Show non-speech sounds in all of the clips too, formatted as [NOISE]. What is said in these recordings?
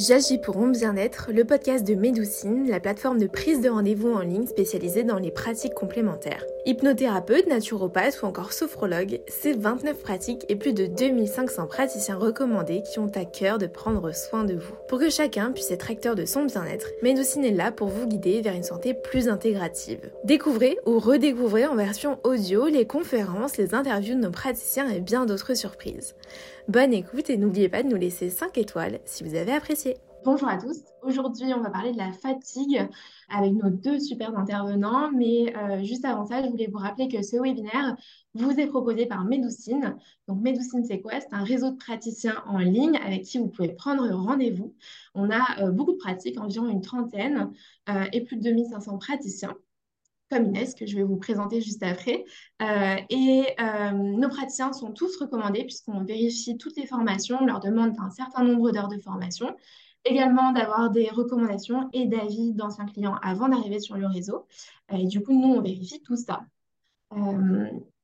J'agis pour mon bien-être, le podcast de Médoucine, la plateforme de prise de rendez-vous en ligne spécialisée dans les pratiques complémentaires. Hypnothérapeute, naturopathe ou encore sophrologue, c'est 29 pratiques et plus de 2500 praticiens recommandés qui ont à cœur de prendre soin de vous. Pour que chacun puisse être acteur de son bien-être, Médoucine est là pour vous guider vers une santé plus intégrative. Découvrez ou redécouvrez en version audio les conférences, les interviews de nos praticiens et bien d'autres surprises. Bonne écoute et n'oubliez pas de nous laisser 5 étoiles si vous avez apprécié. Bonjour à tous. Aujourd'hui, on va parler de la fatigue avec nos deux super intervenants. Mais euh, juste avant ça, je voulais vous rappeler que ce webinaire vous est proposé par Medoucine. Donc, Medoucine, c'est quoi? C'est un réseau de praticiens en ligne avec qui vous pouvez prendre rendez-vous. On a euh, beaucoup de pratiques, environ une trentaine euh, et plus de 2500 praticiens comme Inès, que je vais vous présenter juste après. Et nos praticiens sont tous recommandés puisqu'on vérifie toutes les formations, on leur demande un certain nombre d'heures de formation. Également d'avoir des recommandations et d'avis d'anciens clients avant d'arriver sur le réseau. Euh, et du coup, nous, on vérifie tout ça.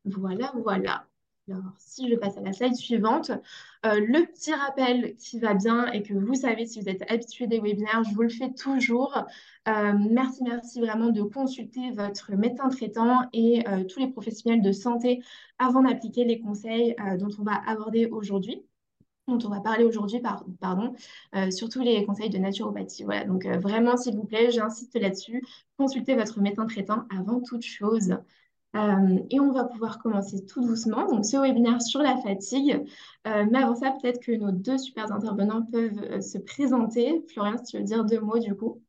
voilà, voilà. Alors, si je passe à la slide suivante, euh, le petit rappel qui va bien et que vous savez si vous êtes habitué des webinaires, je vous le fais toujours. Euh, merci, merci vraiment de consulter votre médecin traitant et euh, tous les professionnels de santé avant d'appliquer les conseils dont on va aborder aujourd'hui dont on va parler aujourd'hui, pardon, surtout les conseils de naturopathie. Voilà, donc vraiment, s'il vous plaît, j'insiste là-dessus, consultez votre médecin traitant avant toute chose. Euh, et on va pouvoir commencer tout doucement, donc ce webinaire sur la fatigue. Euh, mais avant ça, peut-être que nos deux super intervenants peuvent euh, se présenter. Florian, si tu veux dire deux mots du coup.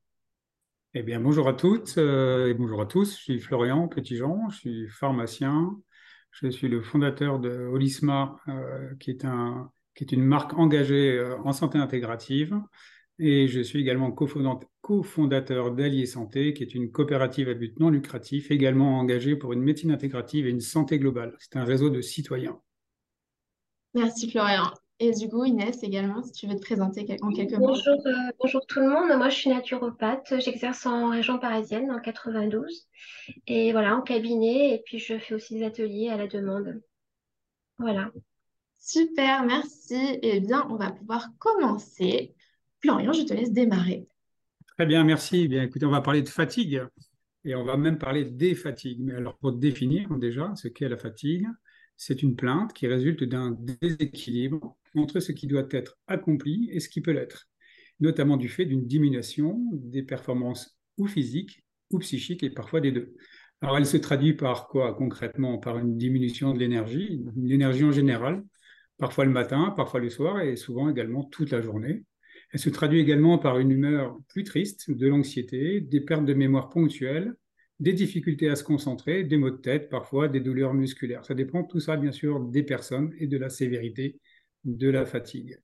Eh bien, bonjour à toutes et bonjour à tous. Je suis Florian Petitjean, je suis pharmacien. Je suis le fondateur de Holisma, qui, est un, qui est une marque engagée en santé intégrative. Et je suis également cofondateur d'Allier Santé, qui est une coopérative à but non lucratif, également engagée pour une médecine intégrative et une santé globale. C'est un réseau de citoyens. Merci Florian. Et du coup, Inès, également, si tu veux te présenter en quelques mots. Bonjour, euh, bonjour tout le monde. Moi, je suis naturopathe. J'exerce en région parisienne, en 92. Et voilà, en cabinet. Et puis, je fais aussi des ateliers à la demande. Voilà. Super, merci. Eh bien, on va pouvoir commencer. Florian, je te laisse démarrer. Très bien, merci. Eh bien, écoutez, on va parler de fatigue et on va même parler des fatigues. Mais alors, pour définir déjà ce qu'est la fatigue, c'est une plainte qui résulte d'un déséquilibre entre ce qui doit être accompli et ce qui peut l'être, notamment du fait d'une diminution des performances ou physiques ou psychiques et parfois des deux. Alors, elle se traduit par quoi concrètement? Par une diminution de l'énergie, l'énergie en général, parfois le matin, parfois le soir et souvent également toute la journée. Elle se traduit également par une humeur plus triste, de l'anxiété, des pertes de mémoire ponctuelles, des difficultés à se concentrer, des maux de tête, parfois des douleurs musculaires. Ça dépend tout ça, bien sûr, des personnes et de la sévérité de la fatigue.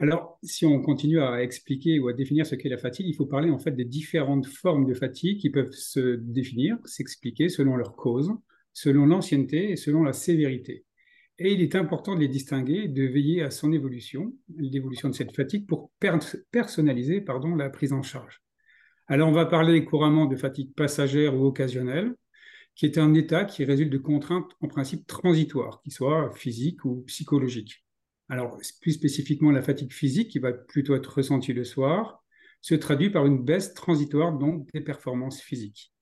Alors, si on continue à expliquer ou à définir ce qu'est la fatigue, il faut parler en fait des différentes formes de fatigue qui peuvent se définir, s'expliquer selon leur cause, selon l'ancienneté et selon la sévérité. Et il est important de les distinguer, de veiller à son évolution, l'évolution de cette fatigue, pour personnaliser pardon, la prise en charge. Alors, on va parler couramment de fatigue passagère ou occasionnelle, qui est un état qui résulte de contraintes en principe transitoires, qui soient physiques ou psychologiques. Alors, plus spécifiquement, la fatigue physique, qui va plutôt être ressentie le soir, se traduit par une baisse transitoire donc des performances physiques.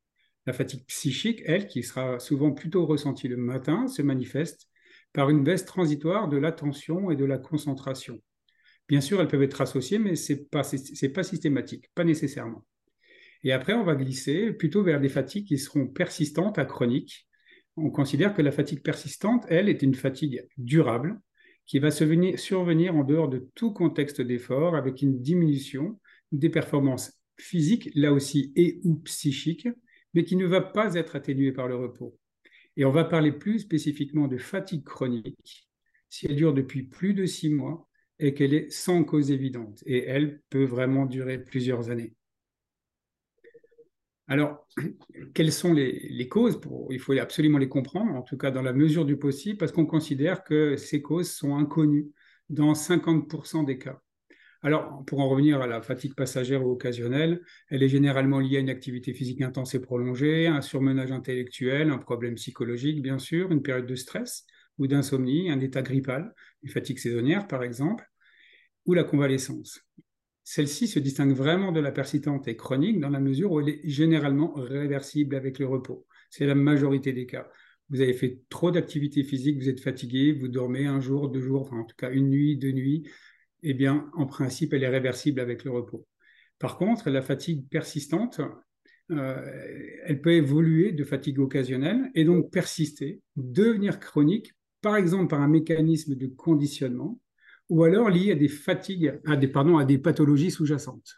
La fatigue psychique, elle, qui sera souvent plutôt ressentie le matin, se manifeste par une baisse transitoire de l'attention et de la concentration. Bien sûr, elles peuvent être associées, mais ce n'est pas, systématique, pas nécessairement. Et après, on va glisser plutôt vers des fatigues qui seront persistantes à chroniques. On considère que la fatigue persistante, elle, est une fatigue durable qui va survenir en dehors de tout contexte d'effort avec une diminution des performances physiques, là aussi, et ou psychiques, mais qui ne va pas être atténuée par le repos. Et on va parler plus spécifiquement de fatigue chronique si elle dure depuis plus de six mois et qu'elle est sans cause évidente. Et elle peut vraiment durer plusieurs années. Alors, [CLEARS THROAT] quelles sont les, causes Il faut absolument les comprendre, en tout cas dans la mesure du possible, parce qu'on considère que ces causes sont inconnues dans 50% des cas. Alors, pour en revenir à la fatigue passagère ou occasionnelle, elle est généralement liée à une activité physique intense et prolongée, un surmenage intellectuel, un problème psychologique, bien sûr, une période de stress ou d'insomnie, un état grippal, une fatigue saisonnière, par exemple. ou la convalescence. Celle-ci se distingue vraiment de la persistante et chronique dans la mesure où elle est généralement réversible avec le repos. C'est la majorité des cas. Vous avez fait trop d'activité physique, vous êtes fatigué, vous dormez un jour, deux jours, enfin en tout cas une nuit, deux nuits, eh bien en principe elle est réversible avec le repos. Par contre, la fatigue persistante, euh, elle peut évoluer de fatigue occasionnelle et donc persister, devenir chronique, par exemple par un mécanisme de conditionnement, ou alors lié à des fatigues, à des, pardon, à des pathologies sous-jacentes.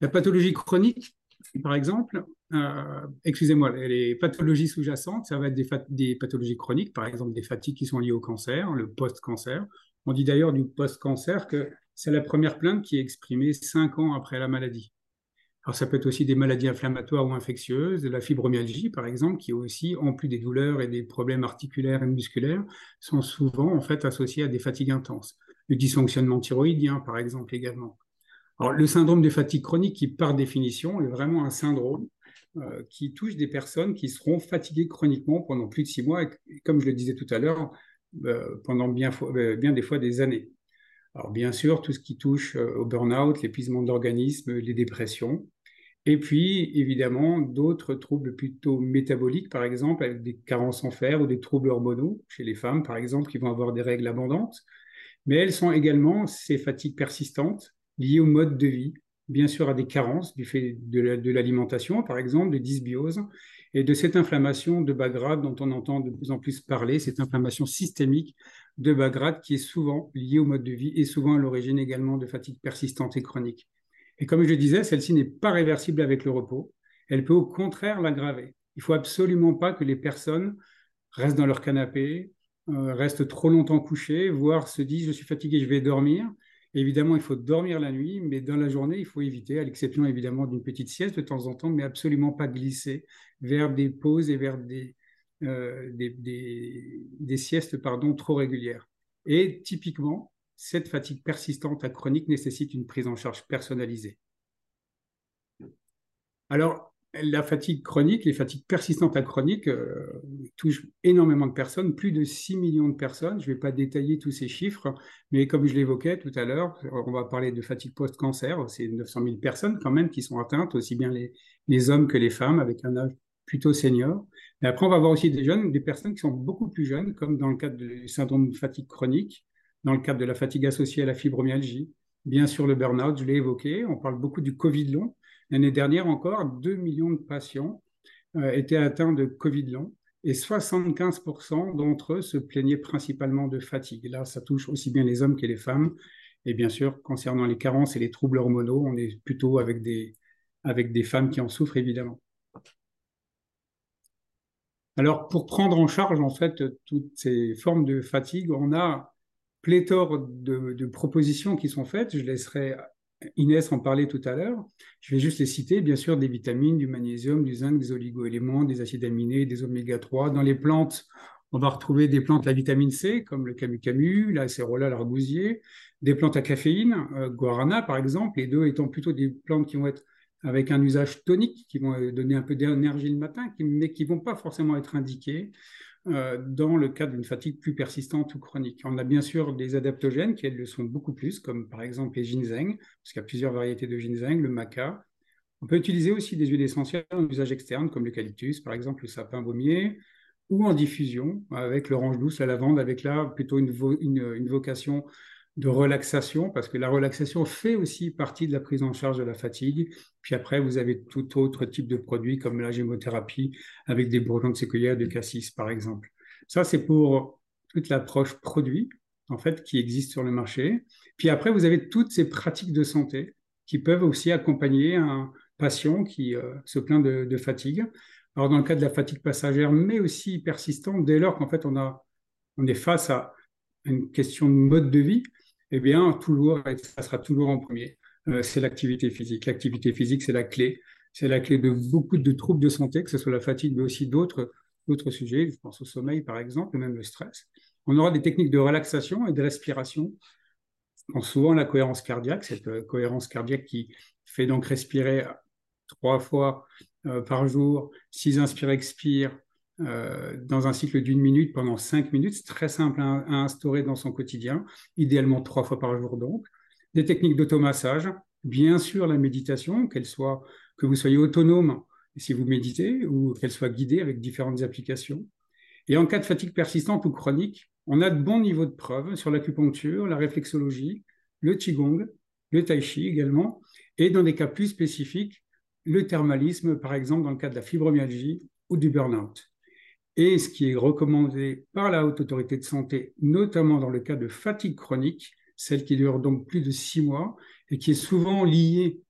La pathologie chronique, par exemple, euh, excusez-moi, les pathologies sous-jacentes, ça va être des, pathologies chroniques, par exemple des fatigues qui sont liées au cancer, le post-cancer. On dit d'ailleurs du post-cancer que c'est la première plainte qui est exprimée cinq ans après la maladie. Alors, ça peut être aussi des maladies inflammatoires ou infectieuses, la fibromyalgie, par exemple, qui aussi, en plus des douleurs et des problèmes articulaires et musculaires, sont souvent en fait associés à des fatigues intenses. Le dysfonctionnement thyroïdien, par exemple, également. Alors, le syndrome de fatigue chronique, qui par définition est vraiment un syndrome euh, qui touche des personnes qui seront fatiguées chroniquement pendant plus de six mois, et, comme je le disais tout à l'heure, euh, pendant bien, euh, bien des fois des années. Alors bien sûr, tout ce qui touche au burn-out, l'épuisement d'organisme, les dépressions, et puis, évidemment, d'autres troubles plutôt métaboliques, par exemple, avec des carences en fer ou des troubles hormonaux chez les femmes, par exemple, qui vont avoir des règles abondantes. Mais elles sont également ces fatigues persistantes liées au mode de vie, bien sûr à des carences du fait de l'alimentation, par exemple, de dysbiose, et de cette inflammation de bas grade dont on entend de plus en plus parler, cette inflammation systémique de bas grade qui est souvent liée au mode de vie et souvent à l'origine également de fatigues persistantes et chroniques. Et comme je le disais, celle-ci n'est pas réversible avec le repos. Elle peut au contraire l'aggraver. Il ne faut absolument pas que les personnes restent dans leur canapé, euh, restent trop longtemps couchées, voire se disent je suis fatigué, je vais dormir. Évidemment, il faut dormir la nuit, mais dans la journée, il faut éviter, à l'exception évidemment d'une petite sieste de temps en temps, mais absolument pas glisser vers des pauses et vers des, euh, des, siestes pardon, trop régulières. Et typiquement, cette fatigue persistante à chronique nécessite une prise en charge personnalisée. Alors, la fatigue chronique, les fatigues persistantes à chronique euh, touchent énormément de personnes, plus de 6 millions de personnes. Je ne vais pas détailler tous ces chiffres, mais comme je l'évoquais tout à l'heure, on va parler de fatigue post-cancer. C'est 900 000 personnes quand même qui sont atteintes, aussi bien les, hommes que les femmes, avec un âge plutôt senior. Mais après, on va voir aussi des jeunes, des personnes qui sont beaucoup plus jeunes, comme dans le cadre du syndrome de fatigue chronique, dans le cadre de la fatigue associée à la fibromyalgie. Bien sûr, le burn-out, je l'ai évoqué. On parle beaucoup du Covid long. L'année dernière encore, 2 millions de patients euh, étaient atteints de Covid long et 75% d'entre eux se plaignaient principalement de fatigue. Là, ça touche aussi bien les hommes que les femmes. Et bien sûr, concernant les carences et les troubles hormonaux, on est plutôt avec des, avec des femmes qui en souffrent évidemment. Alors, pour prendre en charge en fait toutes ces formes de fatigue, on a pléthore de, propositions qui sont faites. Je laisserai Inès en parler tout à l'heure. Je vais juste les citer, bien sûr, des vitamines, du magnésium, du zinc, des oligoéléments, des acides aminés, des oméga 3. Dans les plantes, on va retrouver des plantes à vitamine C, comme le camu-camu, la cérola, l'argousier, des plantes à caféine, euh, guarana par exemple, les deux étant plutôt des plantes qui vont être avec un usage tonique, qui vont donner un peu d'énergie le matin, mais qui ne vont pas forcément être indiquées euh, dans le cas d'une fatigue plus persistante ou chronique. On a bien sûr des adaptogènes qui, le sont beaucoup plus, comme par exemple les ginseng, parce qu'il y a plusieurs variétés de ginseng, le maca. On peut utiliser aussi des huiles essentielles en usage externe, comme l'eucalyptus, par exemple le sapin baumier, ou en diffusion, avec l'orange douce, la lavande, avec là plutôt une vocation de relaxation, parce que la relaxation fait aussi partie de la prise en charge de la fatigue. Puis après, vous avez tout autre type de produits comme la gémothérapie avec des bourgeons de séquoia, de cassis, par exemple. Ça, c'est pour toute l'approche produit, en fait, qui existe sur le marché. Puis après, vous avez toutes ces pratiques de santé qui peuvent aussi accompagner un patient qui euh, se plaint de, de, fatigue. Alors, dans le cas de la fatigue passagère, mais aussi persistante, dès lors qu'en fait, on, a, on est face à une question de mode de vie, eh bien, toujours, ça sera toujours en premier, euh, c'est l'activité physique. L'activité physique, c'est la clé. C'est la clé de beaucoup de troubles de santé, que ce soit la fatigue, mais aussi d'autres sujets. Je pense au sommeil, par exemple, ou même le stress. On aura des techniques de relaxation et de respiration. Je pense souvent la cohérence cardiaque, cette euh, cohérence cardiaque qui fait donc respirer trois fois euh, par jour, six inspire, expire, dans un cycle d'une minute pendant cinq minutes. C'est très simple à, instaurer dans son quotidien, idéalement trois fois par jour donc. Des techniques d'automassage, bien sûr la méditation, qu'elle soit que vous soyez autonome si vous méditez ou qu'elle soit guidée avec différentes applications. Et en cas de fatigue persistante ou chronique, on a de bons niveaux de preuves sur l'acupuncture, la réflexologie, le qigong, le tai chi également, et dans des cas plus spécifiques, le thermalisme, par exemple dans le cas de la fibromyalgie ou du burn-out. Et ce qui est recommandé par la Haute Autorité de Santé, notamment dans le cas de fatigue chronique, celle qui dure donc plus de six mois et qui est souvent liée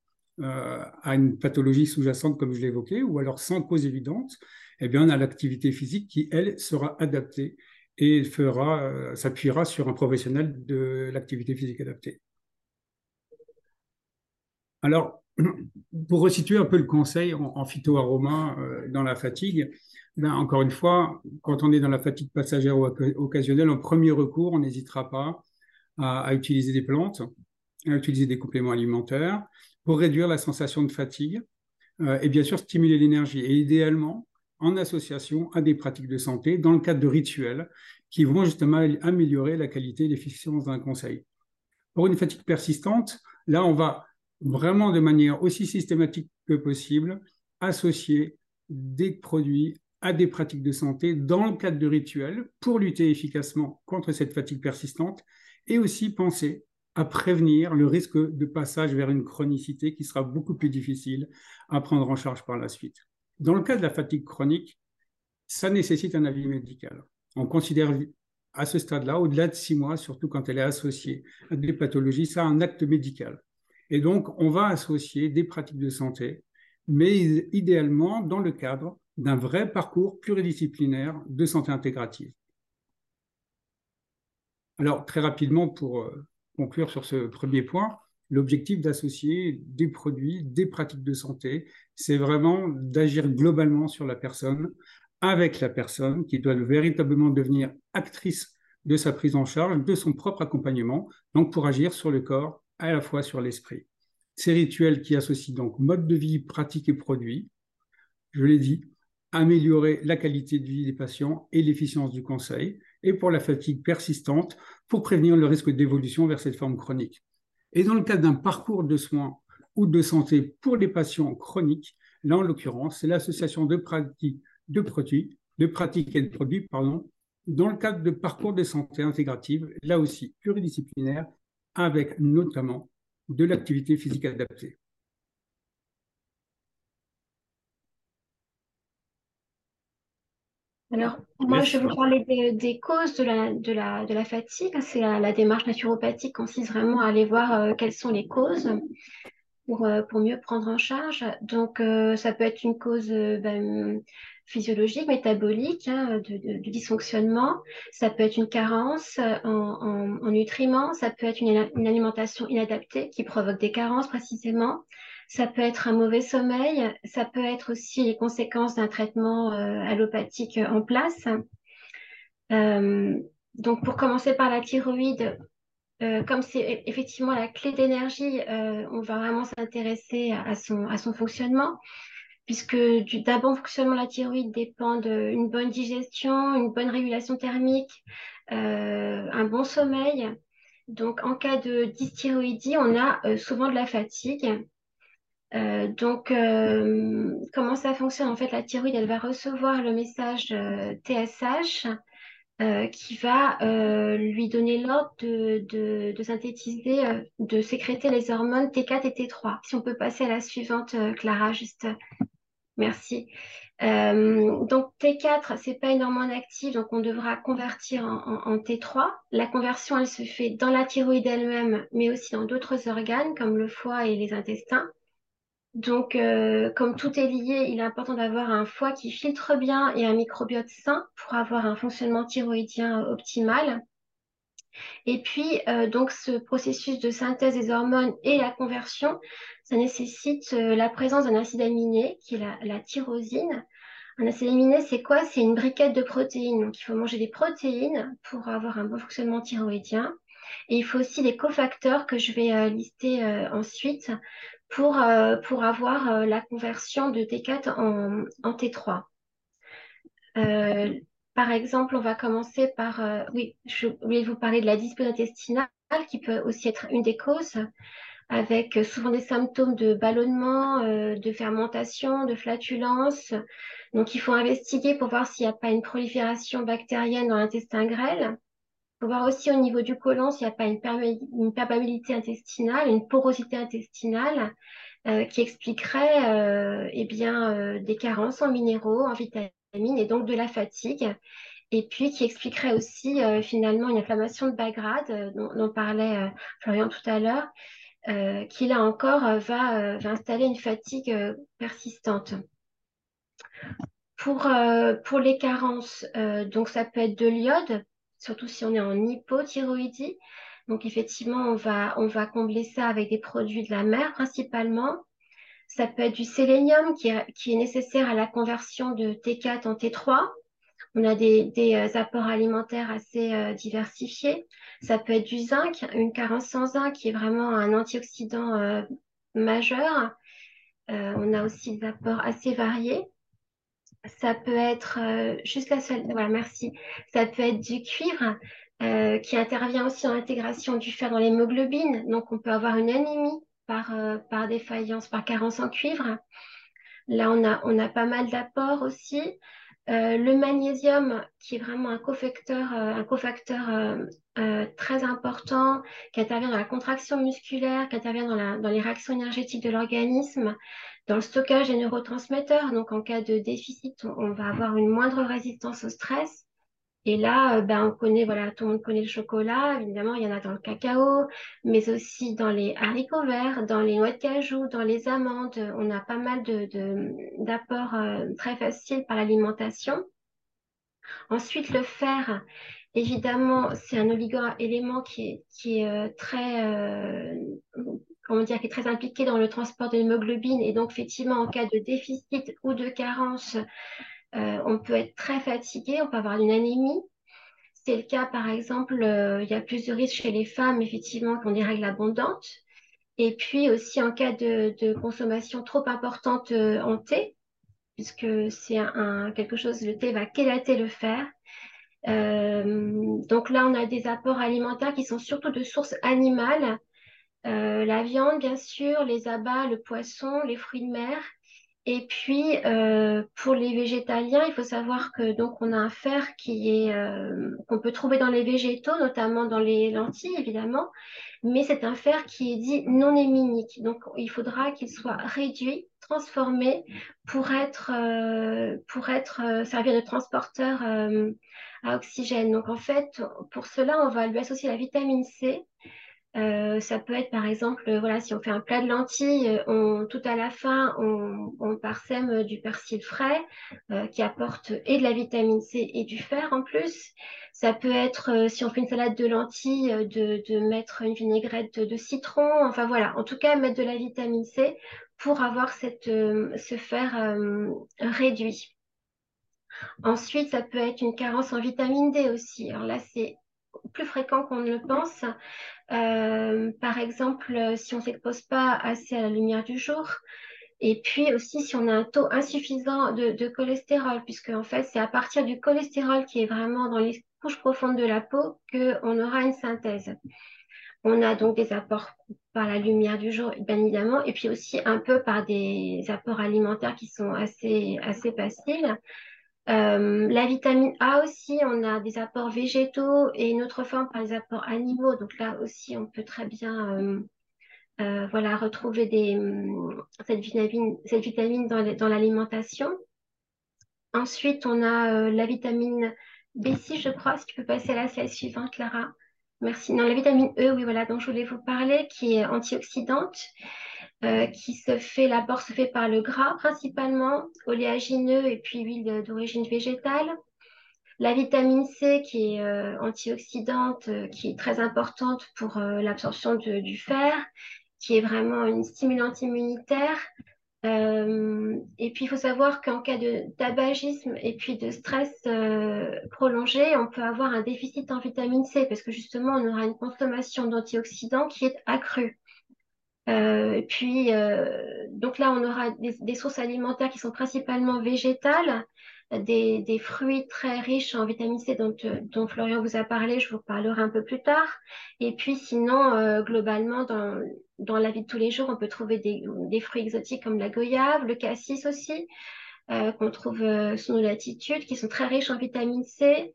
euh, à une pathologie sous-jacente, comme je évoqué, ou alors sans cause évidente, eh bien, on a l'activité physique qui, elle, sera adaptée et fera, euh, s'appuiera sur un professionnel de l'activité physique adaptée. Alors, pour resituer un peu le conseil en, phytoaroma euh, dans la fatigue, ben, encore une fois, quand on est dans la fatigue passagère ou occasionnelle, en premier recours, on n'hésitera pas à, utiliser des plantes, à utiliser des compléments alimentaires pour réduire la sensation de fatigue euh, et bien sûr stimuler l'énergie. Et idéalement, en association à des pratiques de santé dans le cadre de rituels qui vont justement améliorer la qualité et l'efficience d'un conseil. Pour une fatigue persistante, là, on va vraiment de manière aussi systématique que possible associer des produits à des pratiques de santé dans le cadre de rituels pour lutter efficacement contre cette fatigue persistante et aussi penser à prévenir le risque de passage vers une chronicité qui sera beaucoup plus difficile à prendre en charge par la suite. Dans le cas de la fatigue chronique, ça nécessite un avis médical. On considère à ce stade-là, au-delà de six mois, surtout quand elle est associée à des pathologies, ça un acte médical. Et donc, on va associer des pratiques de santé, mais idéalement dans le cadre d'un vrai parcours pluridisciplinaire de santé intégrative. Alors, très rapidement, pour euh, conclure sur ce premier point, l'objectif d'associer des produits, des pratiques de santé, c'est vraiment d'agir globalement sur la personne, avec la personne qui doit véritablement devenir actrice de sa prise en charge, de son propre accompagnement, donc pour agir sur le corps, à la fois sur l'esprit. Ces rituels qui associent donc mode de vie, pratique et produits, je l'ai dit, améliorer la qualité de vie des patients et l'efficience du conseil, et pour la fatigue persistante, pour prévenir le risque d'évolution vers cette forme chronique. Et dans le cadre d'un parcours de soins ou de santé pour les patients chroniques, là en l'occurrence, c'est l'association de pratiques de produits, de pratiques et de produits, pardon, dans le cadre de parcours de santé intégrative, là aussi pluridisciplinaire, avec notamment de l'activité physique adaptée. Alors, moi, je vais vous parler des, causes de la, de la, de la fatigue. C'est la, démarche naturopathique consiste vraiment à aller voir euh, quelles sont les causes pour, euh, pour mieux prendre en charge. Donc, euh, ça peut être une cause ben, physiologique, métabolique, hein, de, dysfonctionnement. Ça peut être une carence en, en, nutriments. Ça peut être une, alimentation inadaptée qui provoque des carences précisément. Ça peut être un mauvais sommeil, ça peut être aussi les conséquences d'un traitement euh, allopathique en place. Euh, donc pour commencer par la thyroïde, euh, comme c'est effectivement la clé d'énergie, on va vraiment s'intéresser à son fonctionnement, puisque d'un bon fonctionnement de la thyroïde dépend d'une bonne digestion, une bonne régulation thermique, un bon sommeil. Donc en cas de dysthyroïdie, on a souvent de la fatigue euh, donc, euh, comment ça fonctionne? En fait, la thyroïde, elle va recevoir le message TSH euh, qui va lui donner l'ordre de, de, synthétiser, de sécréter les hormones T4 et T3. Si on peut passer à la suivante, Clara, juste. Merci. donc T4, c'est pas une hormone active, donc on devra convertir en, en, T3. La conversion, elle se fait dans la thyroïde elle-même, mais aussi dans d'autres organes comme le foie et les intestins. Donc, euh, comme tout est lié, il est important d'avoir un foie qui filtre bien et un microbiote sain pour avoir un fonctionnement thyroïdien optimal. Et puis, euh, donc, ce processus de synthèse des hormones et la conversion, ça nécessite euh, la présence d'un acide aminé, qui est la, tyrosine. Un acide aminé, c'est quoi? C'est une briquette de protéines. Donc, il faut manger des protéines pour avoir un bon fonctionnement thyroïdien. Et il faut aussi des cofacteurs que je vais lister ensuite pour, euh, pour avoir euh, la conversion de T4 en, en T3. par exemple, on va commencer par, oui, je voulais vous parler de la dyspnée intestinale qui peut aussi être une des causes avec souvent des symptômes de ballonnement, de fermentation, de flatulence. Donc, il faut investiguer pour voir s'il n'y a pas une prolifération bactérienne dans l'intestin grêle. Il faut voir aussi au niveau du côlon s'il n'y a pas une, perméabilité intestinale, une porosité intestinale euh, qui expliquerait euh, eh bien, euh, des carences en minéraux, en vitamines et donc de la fatigue. Et puis qui expliquerait aussi finalement une inflammation de bas grade dont, parlait Florian tout à l'heure, qui là encore va, va, installer une fatigue persistante. Pour, les carences, donc ça peut être de l'iode, surtout si on est en hypothyroïdie. Donc effectivement, on va, on va combler ça avec des produits de la mer principalement. Ça peut être du sélénium qui qui est nécessaire à la conversion de T4 en T3. On a des, euh, apports alimentaires assez euh, diversifiés. Ça peut être du zinc, une carence en zinc qui est vraiment un antioxydant euh, majeur. on a aussi des apports assez variés. Ça peut être voilà, merci. Ça peut être du cuivre qui intervient aussi en intégration du fer dans l'hémoglobine. Donc, on peut avoir une anémie par, euh, par défaillance, par carence en cuivre. Là, on a, on a pas mal d'apports aussi. Euh, le magnésium, qui est vraiment un cofacteur, un cofacteur très important, qui intervient dans la contraction musculaire, qui intervient dans les réactions énergétiques de l'organisme, dans le stockage des neurotransmetteurs. Donc, en cas de déficit, on va avoir une moindre résistance au stress. Et là, euh, ben, on connaît, voilà, tout le monde connaît le chocolat. Évidemment, il y en a dans le cacao, mais aussi dans les haricots verts, dans les noix de cajou, dans les amandes. On a pas mal d'apports de, très faciles par l'alimentation. Ensuite, le fer, évidemment, c'est un oligo-élément qui est, qui est euh, très, euh, comment dire, qui est très impliqué dans le transport de l'hémoglobine. Et donc, effectivement, en cas de déficit ou de carence, euh, on peut être très fatigué, on peut avoir une anémie. C'est le cas, par exemple, euh, il y a plus de risques chez les femmes, effectivement, qui ont des règles abondantes. Et puis aussi en cas de, consommation trop importante euh, en thé, puisque c'est quelque chose, le thé va chélater le fer. donc là, on a des apports alimentaires qui sont surtout de sources animales. la viande, bien sûr, les abats, le poisson, les fruits de mer. Et puis, euh, pour les végétaliens, il faut savoir que donc on a un fer qui est euh, qu'on peut trouver dans les végétaux, notamment dans les lentilles, évidemment, mais c'est un fer qui est dit non héminique. Donc, il faudra qu'il soit réduit, transformé pour être euh, pour être servir de transporteur à oxygène. Donc, en fait, pour cela, on va lui associer la vitamine C euh, ça peut être par exemple, euh, voilà, si on fait un plat de lentilles, euh, on, tout à la fin, on, on parsème du persil frais qui apporte et de la vitamine C et du fer en plus. Ça peut être, si on fait une salade de lentilles, de, de mettre une vinaigrette de, citron. Enfin voilà, en tout cas, mettre de la vitamine C pour avoir cette, ce fer réduit. Ensuite, ça peut être une carence en vitamine D aussi. Alors là, c'est plus fréquent qu'on ne le pense. Euh, par exemple, si on ne s'expose pas assez à la lumière du jour, et puis aussi si on a un taux insuffisant de, cholestérol, puisque en fait c'est à partir du cholestérol qui est vraiment dans les couches profondes de la peau qu'on aura une synthèse. On a donc des apports par la lumière du jour, bien évidemment, et puis aussi un peu par des apports alimentaires qui sont assez, assez faciles. Euh, la vitamine A aussi, on a des apports végétaux et une autre forme par les apports animaux. Donc là aussi, on peut très bien euh, euh, voilà, retrouver vitamine, cette vitamine dans l'alimentation. Ensuite, on a la vitamine B6, je crois. Si tu peux passer à la slide suivante, Clara. Merci. Non, la vitamine E, oui, voilà, dont je voulais vous parler, qui est antioxydante. Euh, qui se fait, l'apport se fait par le gras principalement, oléagineux et puis huile d'origine végétale. La vitamine C qui est euh, antioxydante, euh, qui est très importante pour l'absorption du fer, qui est vraiment une stimulante immunitaire. et puis il faut savoir qu'en cas de tabagisme et puis de stress prolongé, on peut avoir un déficit en vitamine C parce que justement on aura une consommation d'antioxydants qui est accrue. Euh, et puis, euh, donc là, on aura des, sources alimentaires qui sont principalement végétales, des, fruits très riches en vitamine C dont, dont, Florian vous a parlé, je vous parlerai un peu plus tard. Et puis sinon, globalement, dans, dans la vie de tous les jours, on peut trouver des, des fruits exotiques comme la goyave, le cassis aussi, qu'on trouve sous nos latitudes, qui sont très riches en vitamine C,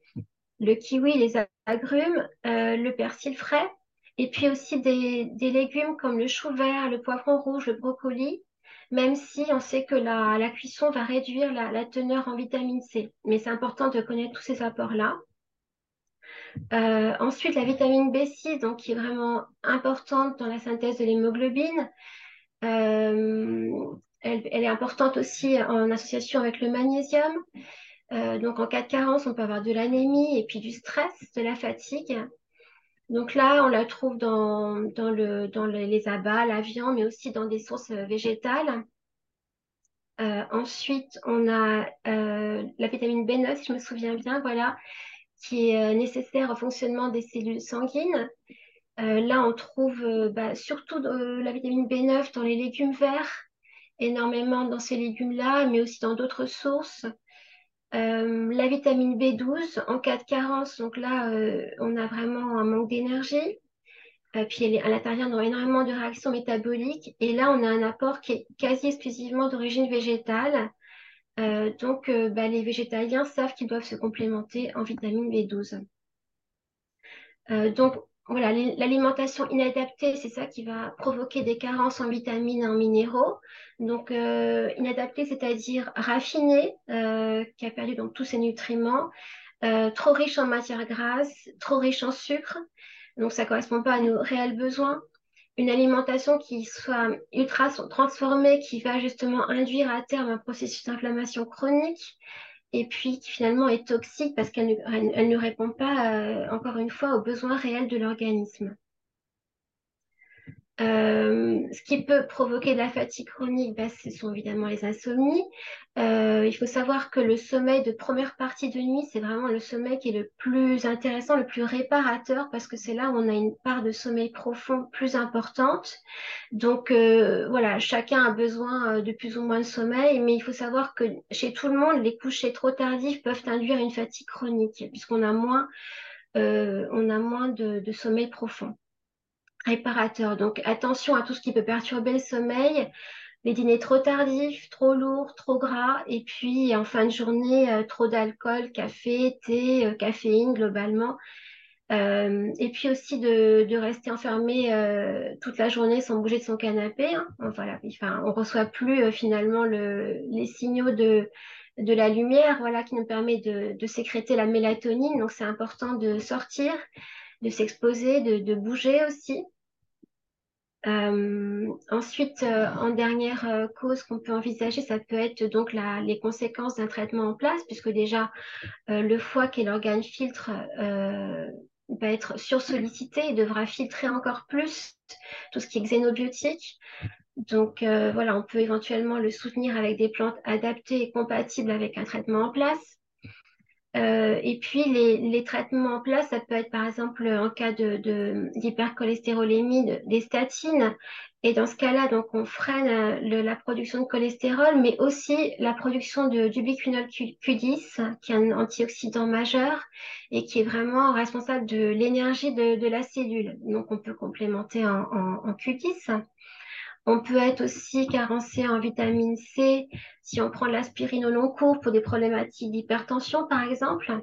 le kiwi, les agrumes, le persil frais, et puis aussi des, légumes comme le chou vert, le poivron rouge, le brocoli, même si on sait que la, cuisson va réduire la, teneur en vitamine C. Mais c'est important de connaître tous ces apports-là. Euh, ensuite, la vitamine B6, donc, qui est vraiment importante dans la synthèse de l'hémoglobine. Euh, elle, elle, est importante aussi en association avec le magnésium. Euh, donc, en cas de carence, on peut avoir de l'anémie et puis du stress, de la fatigue. Donc là, on la trouve dans, dans, le, dans les abats, la viande, mais aussi dans des sources euh, végétales. Euh, ensuite, on a euh, la vitamine B9, si je me souviens bien, voilà, qui est nécessaire au fonctionnement des cellules sanguines. là, on trouve bah, surtout la vitamine B9 dans les légumes verts, énormément dans ces légumes-là, mais aussi dans d'autres sources. Euh, la vitamine B12 en cas de carence, donc là, euh, on a vraiment un manque d'énergie. Euh, puis elle est, à l'intérieur, on a énormément de réactions métaboliques. Et là, on a un apport qui est quasi exclusivement d'origine végétale. donc, bah, les végétaliens savent qu'ils doivent se complémenter en vitamine B12. donc, voilà, l'alimentation inadaptée, c'est ça qui va provoquer des carences en vitamines et en minéraux. Donc, euh, inadaptée, c'est-à-dire raffinée, euh, qui a perdu donc tous ses nutriments, euh, trop riche en matières grasses, trop riche en sucre. Donc, ça ne correspond pas à nos réels besoins. Une alimentation qui soit ultra transformée, qui va justement induire à terme un processus d'inflammation chronique et puis qui finalement est toxique parce qu'elle ne, répond pas, euh, encore une fois, aux besoins réels de l'organisme. Euh, ce qui peut provoquer de la fatigue chronique, bah, ce sont évidemment les insomnies. Euh, il faut savoir que le sommeil de première partie de nuit, c'est vraiment le sommeil qui est le plus intéressant, le plus réparateur, parce que c'est là où on a une part de sommeil profond plus importante. Donc euh, voilà, chacun a besoin de plus ou moins de sommeil, mais il faut savoir que chez tout le monde, les couchers trop tardifs peuvent induire une fatigue chronique, puisqu'on a moins, on a moins de sommeil profond réparateur. Donc attention à tout ce qui peut perturber le sommeil, les dîners trop tardifs, trop lourds, trop gras, et puis en fin de journée, euh, trop d'alcool, café, thé, euh, caféine globalement. Euh, et puis aussi de, rester enfermé toute la journée sans bouger de son canapé. Hein. Voilà, enfin, on reçoit plus finalement le, les signaux de, la lumière, voilà, qui nous permet de sécréter la mélatonine. Donc c'est important de sortir, de s'exposer, de, bouger aussi. Euh, ensuite, euh, en dernière euh, cause qu'on peut envisager, ça peut être donc les conséquences d'un traitement en place, puisque déjà le foie, qui est l'organe filtre, va être sursollicité et devra filtrer encore plus tout ce qui est xénobiotique. Donc voilà, on peut éventuellement le soutenir avec des plantes adaptées et compatibles avec un traitement en place. Euh, et puis les, les, traitements en place, ça peut être par exemple en cas de, d'hypercholestérolémie, de, des statines. Et dans ce cas-là, donc on freine euh, la production de cholestérol, mais aussi la production de, d'ubiquinol Q10, qui est un antioxydant majeur et qui est vraiment responsable de l'énergie de, de la cellule. Donc on peut complémenter en, en, en Q10. On peut être aussi carencé en vitamine C si on prend l'aspirine au long cours pour des problématiques d'hypertension, par exemple.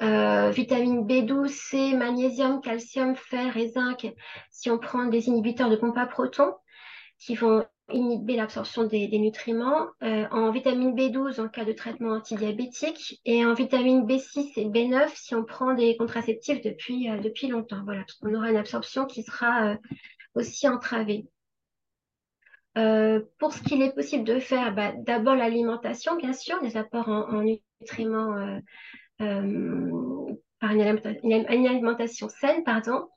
Euh, vitamine B12, C, magnésium, calcium, fer et zinc si on prend des inhibiteurs de pompe à protons qui vont inhiber l'absorption des, nutriments. Euh, en vitamine B12 en cas de traitement antidiabétique et en vitamine B6 et B9 si on prend des contraceptifs depuis, euh, depuis longtemps. Voilà, parce qu'on aura une absorption qui sera aussi entravée. Euh, pour ce qu'il est possible de faire, bah, d'abord l'alimentation, bien sûr, des apports en, nutriments euh, euh, par une, alimentation saine, pardon.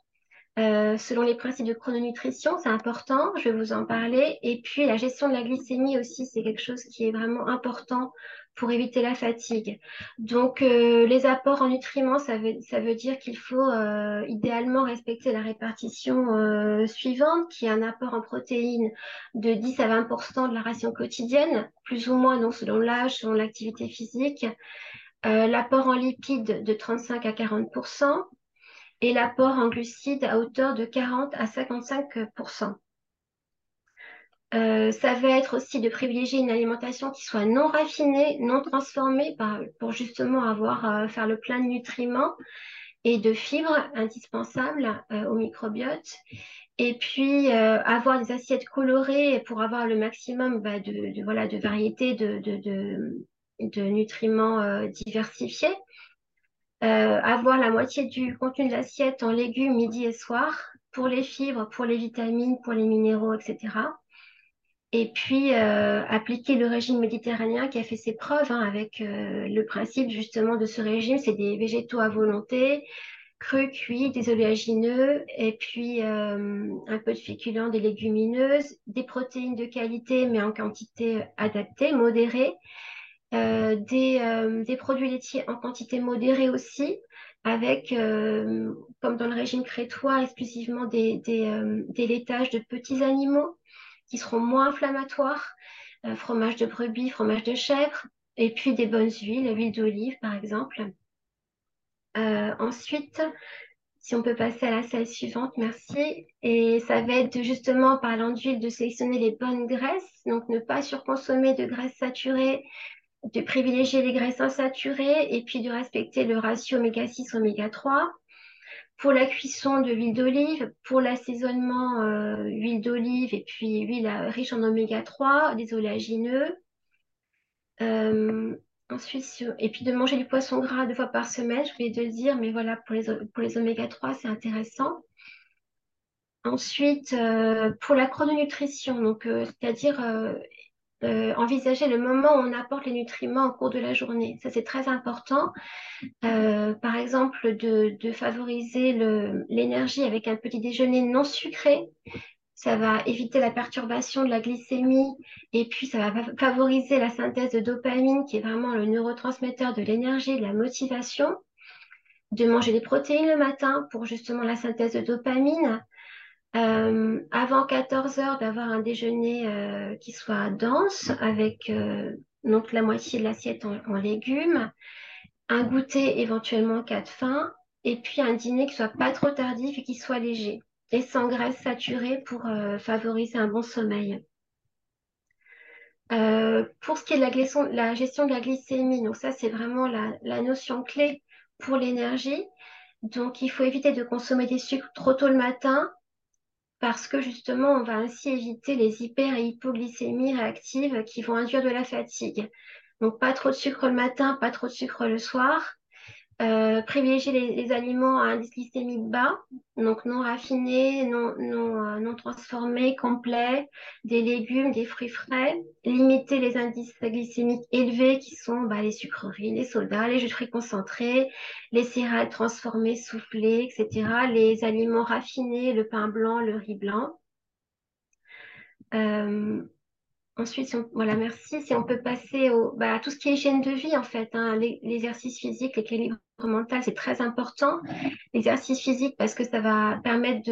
Euh, selon les principes de chrononutrition, c'est important, je vais vous en parler. Et puis la gestion de la glycémie aussi, c'est quelque chose qui est vraiment important pour éviter la fatigue. Donc euh, les apports en nutriments, ça veut, ça veut dire qu'il faut euh, idéalement respecter la répartition suivante, qui est un apport en protéines de 10 à 20% de la ration quotidienne, plus ou moins donc selon l'âge, selon l'activité physique. L'apport en lipides de 35 à 40 et l'apport en glucides à hauteur de 40 à 55% euh, ça va être aussi de privilégier une alimentation qui soit non raffinée, non transformée, pour justement avoir euh, faire le plein de nutriments et de fibres indispensables euh, au microbiote. Et puis avoir des assiettes colorées pour avoir le maximum bah, de, de variétés de, de nutriments diversifiés. Euh, avoir la moitié du contenu de l'assiette en légumes midi et soir pour les fibres, pour les vitamines, pour les minéraux, etc. Et puis euh, appliquer le régime méditerranéen qui a fait ses preuves hein, avec euh, le principe justement de ce régime, c'est des végétaux à volonté, crus, cuits, des oléagineux, et puis un peu de féculents, des légumineuses, des protéines de qualité mais en quantité adaptée, modérée, euh, euh, des, produits laitiers en quantité modérée aussi, avec, euh, comme dans le régime crétois, exclusivement des, laitages de petits animaux qui seront moins inflammatoires, fromage de brebis, fromage de chèvre, et puis des bonnes huiles, l'huile d'olive par exemple. ensuite, si on peut passer à la salle suivante, merci. Et ça va être justement, parlant d'huile, de sélectionner les bonnes graisses, donc ne pas surconsommer de graisses saturées, de privilégier les graisses insaturées et puis de respecter le ratio oméga 6 oméga 3. Pour la cuisson de l'huile d'olive, pour l'assaisonnement euh, huile d'olive et puis huile riche en oméga 3, des oléagineux. Euh, ensuite, et puis de manger du poisson gras deux fois par semaine, je voulais de le dire, mais voilà, pour les, pour les oméga 3, c'est intéressant. Ensuite, euh, pour la chrononutrition, donc c'est-à-dire envisager le moment où on apporte les nutriments au cours de la journée. Ça, c'est très important. Euh, par exemple, de, favoriser l'énergie avec un petit déjeuner non sucré. Ça va éviter la perturbation de la glycémie et puis ça va favoriser la synthèse de dopamine qui est vraiment le neurotransmetteur de l'énergie, de la motivation. De manger des protéines le matin pour justement la synthèse de dopamine. Euh, avant 14 heures, d'avoir un déjeuner euh, qui soit dense avec euh, donc la moitié de l'assiette en, légumes, un goûter éventuellement cas de faim, et puis un dîner qui soit pas trop tardif et qui soit léger et sans graisse saturée pour favoriser un bon sommeil. pour ce qui est de la, gestion de la glycémie, donc ça c'est vraiment la notion clé pour l'énergie. Donc il faut éviter de consommer des sucres trop tôt le matin parce que justement, on va ainsi éviter les hyper et hypoglycémies réactives qui vont induire de la fatigue. Donc, pas trop de sucre le matin, pas trop de sucre le soir. Euh, privilégier les, aliments à indice glycémique bas, donc non raffinés, non, non, euh, non transformés, complets, des légumes, des fruits frais. Limiter les indices glycémiques élevés qui sont bah, les sucreries, les sodas, les jus de fruits concentrés, les céréales transformées, soufflées, etc. Les aliments raffinés, le pain blanc, le riz blanc. Euh, Ensuite, voilà, merci. Si on peut passer au, bah, à tout ce qui est hygiène de vie, en fait, hein, l'exercice physique, l'équilibre mental, c'est très important. L'exercice physique, parce que ça va permettre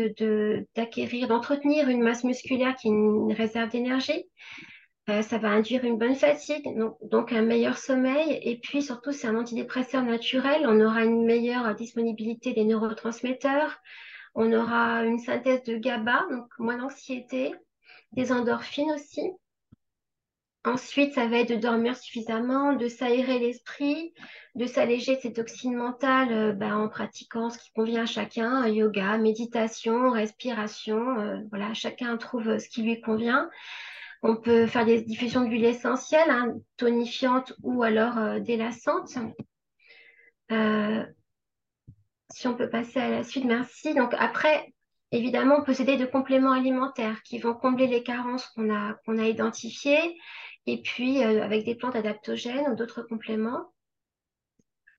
d'acquérir, d'entretenir une masse musculaire qui est une réserve d'énergie. Euh, ça va induire une bonne fatigue, donc, un meilleur sommeil. Et puis surtout, c'est un antidépresseur naturel. On aura une meilleure disponibilité des neurotransmetteurs. On aura une synthèse de GABA, donc moins d'anxiété, des endorphines aussi. Ensuite, ça va être de dormir suffisamment, de s'aérer l'esprit, de s'alléger de ces toxines mentales euh, bah, en pratiquant ce qui convient à chacun, yoga, méditation, respiration. Euh, voilà, chacun trouve ce qui lui convient. On peut faire des diffusions d'huile essentielle, hein, tonifiante ou alors euh, délassante. si on peut passer à la suite, merci. Donc après, évidemment, on peut s'aider de compléments alimentaires qui vont combler les carences qu'on a, qu'on a identifiées et puis euh, avec des plantes adaptogènes ou d'autres compléments.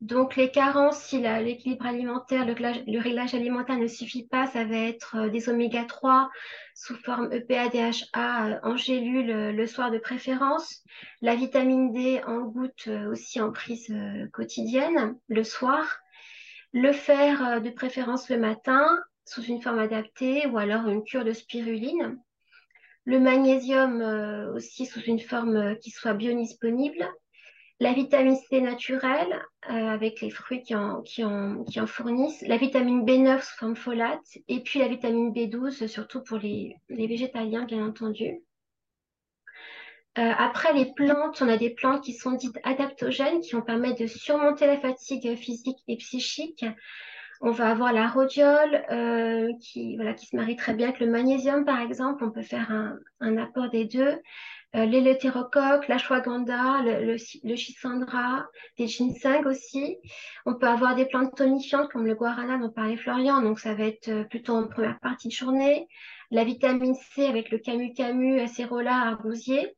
Donc, les carences, si l'équilibre alimentaire, le, réglage alimentaire ne suffit pas, ça va être euh, des oméga 3 sous forme EPA, DHA euh, en gélule le soir de préférence, la vitamine D en gouttes aussi en prise quotidienne le soir, le fer de préférence le matin sous une forme adaptée ou alors une cure de spiruline, le magnésium aussi sous une forme qui soit biodisponible la vitamine C naturelle, euh, avec les fruits qui en, fournissent, la vitamine B9 sous forme folate, et puis la vitamine B12, surtout pour les, végétaliens, bien entendu. Euh, après les plantes, on a des plantes qui sont dites adaptogènes, qui vont permettre de surmonter la fatigue physique et psychique. On va avoir la rhodiole euh, qui, voilà, qui se marie très bien avec le magnésium, par exemple. On peut faire un, apport des deux euh, l'éleutérocoque, l'ashwagandha, le, le, le schisandra, des ginseng aussi. On peut avoir des plantes tonifiantes comme le guarana dont parlait Florian, donc ça va être euh, plutôt en première partie de journée. La vitamine C avec le camu-camu, acérola, arbousier.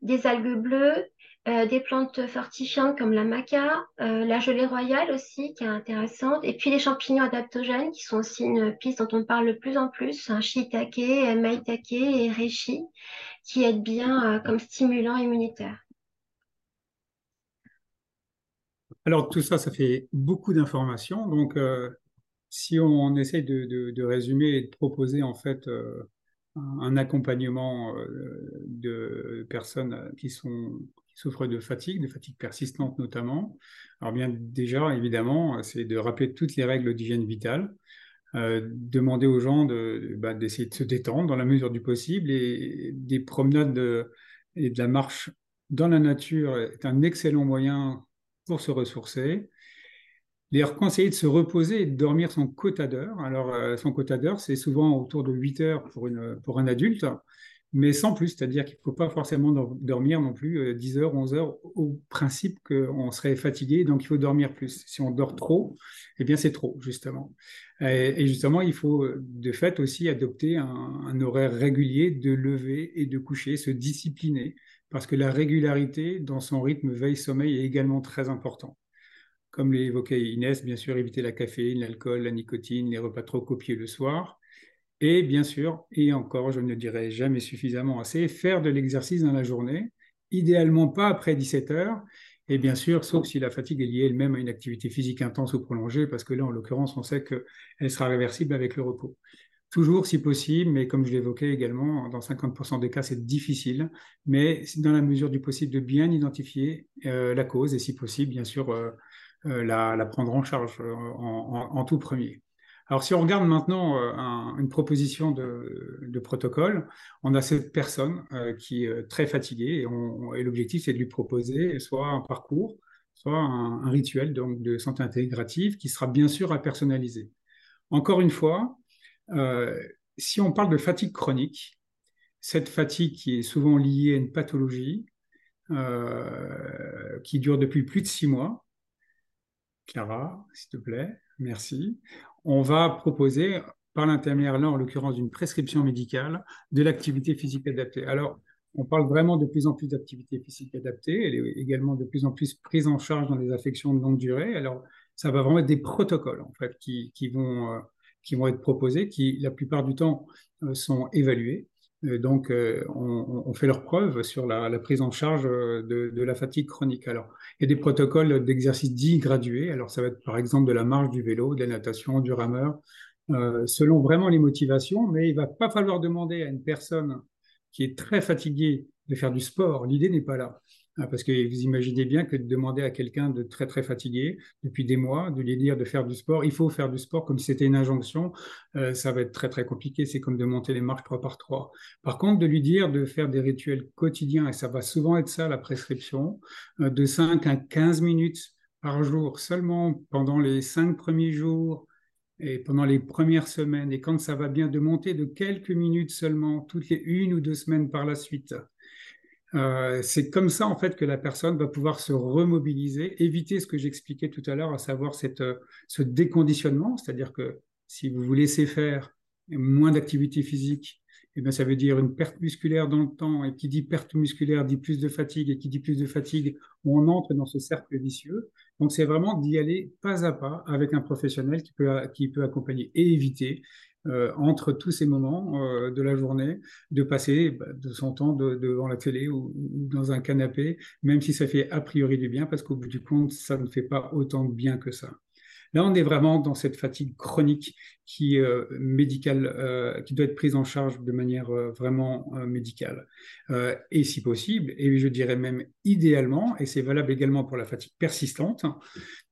Des algues bleues, euh, des plantes fortifiantes comme la maca, euh, la gelée royale aussi qui est intéressante, et puis les champignons adaptogènes qui sont aussi une piste dont on parle de plus en plus, un shiitake, maitake et reishi, qui aident bien euh, comme stimulant immunitaire. Alors tout ça, ça fait beaucoup d'informations. Donc si on essaye de, de, résumer et de proposer en fait un accompagnement de personnes qui sont souffrent de fatigue, de fatigue persistante notamment. Alors bien déjà, évidemment, c'est de rappeler toutes les règles d'hygiène vitale, euh, demander aux gens bah, d'essayer de, se détendre dans la mesure du possible et des promenades et de la marche dans la nature est un excellent moyen pour se ressourcer. D'ailleurs, conseiller de se reposer et de dormir son quota d'heures. Alors, euh, son quota d'heures, c'est souvent autour de 8 heures pour, une, pour un adulte mais sans plus, c'est-à-dire qu'il ne faut pas forcément dormir non plus 10 euh, heures, 11 heures, au principe qu'on serait fatigué, donc il faut dormir plus. Si on dort trop, eh bien c'est trop, justement. Et, justement, il faut de fait aussi adopter un, horaire régulier de lever et de coucher, se discipliner, parce que la régularité dans son rythme veille-sommeil est également très important. Comme l'évoquait Inès, bien sûr, éviter la caféine, l'alcool, la nicotine, les repas trop copiés le soir, et bien sûr, et encore, je ne le dirai jamais suffisamment assez, faire de l'exercice dans la journée, idéalement pas après 17 heures, et bien sûr, sauf si la fatigue est liée elle-même à une activité physique intense ou prolongée, parce que là, en l'occurrence, on sait qu'elle sera réversible avec le repos. Toujours si possible, mais comme je l'évoquais également, dans 50% des cas, c'est difficile, mais dans la mesure du possible de bien identifier euh, la cause et si possible, bien sûr, euh, euh, la, prendre en charge en tout premier. Alors, si on regarde maintenant euh, une proposition de, protocole, on a cette personne euh, qui est très fatiguée et, l'objectif, c'est de lui proposer soit un parcours, soit un, rituel donc, de santé intégrative qui sera bien sûr à personnaliser. Encore une fois, euh, si on parle de fatigue chronique, cette fatigue qui est souvent liée à une pathologie qui dure depuis plus de six mois, Clara, s'il te plaît, merci on va proposer, par l'intermédiaire, là, en l'occurrence d'une prescription médicale, de l'activité physique adaptée. Alors, on parle vraiment de plus en plus d'activité physique adaptée. Elle est également de plus en plus prise en charge dans les affections de longue durée. Alors, ça va vraiment être des protocoles, en fait, qui, vont, euh, vont être proposés, qui, la plupart du temps, euh, sont évalués. Euh, donc, on, fait leur preuve sur la, prise en charge de, de, la fatigue chronique. Alors, a des protocoles d'exercice dits gradués. Alors, ça va être par exemple de la marche, du vélo, de la natation, du rameur, euh, selon vraiment les motivations. Mais il va pas falloir demander à une personne qui est très fatiguée de faire du sport. L'idée n'est pas là. Ah, parce que vous imaginez bien que de demander à quelqu'un de très très fatigué depuis des mois, de lui dire de faire du sport, il faut faire du sport comme si c'était une injonction, euh, ça va être très très compliqué. C'est comme de monter les marches trois par trois. Par contre, de lui dire de faire des rituels quotidiens, et ça va souvent être ça la prescription, euh, de 5 à 15 minutes par jour seulement pendant les 5 premiers jours et pendant les premières semaines, et quand ça va bien, de monter de quelques minutes seulement toutes les une ou deux semaines par la suite. Euh, c'est comme ça en fait que la personne va pouvoir se remobiliser, éviter ce que j'expliquais tout à l'heure, à savoir cette, euh, ce déconditionnement, c'est-à-dire que si vous vous laissez faire moins d'activité physique, eh bien, ça veut dire une perte musculaire dans le temps, et qui dit perte musculaire dit plus de fatigue, et qui dit plus de fatigue, on entre dans ce cercle vicieux. Donc, c'est vraiment d'y aller pas à pas avec un professionnel qui peut, qui peut accompagner et éviter euh, entre tous ces moments euh, de la journée, de passer bah, de son temps devant la télé ou, dans un canapé, même si ça fait a priori du bien, parce qu'au bout du compte, ça ne fait pas autant de bien que ça. Là, on est vraiment dans cette fatigue chronique qui euh, médicale, euh, qui doit être prise en charge de manière vraiment médicale. et si possible, et je dirais même idéalement, et c'est valable également pour la fatigue persistante,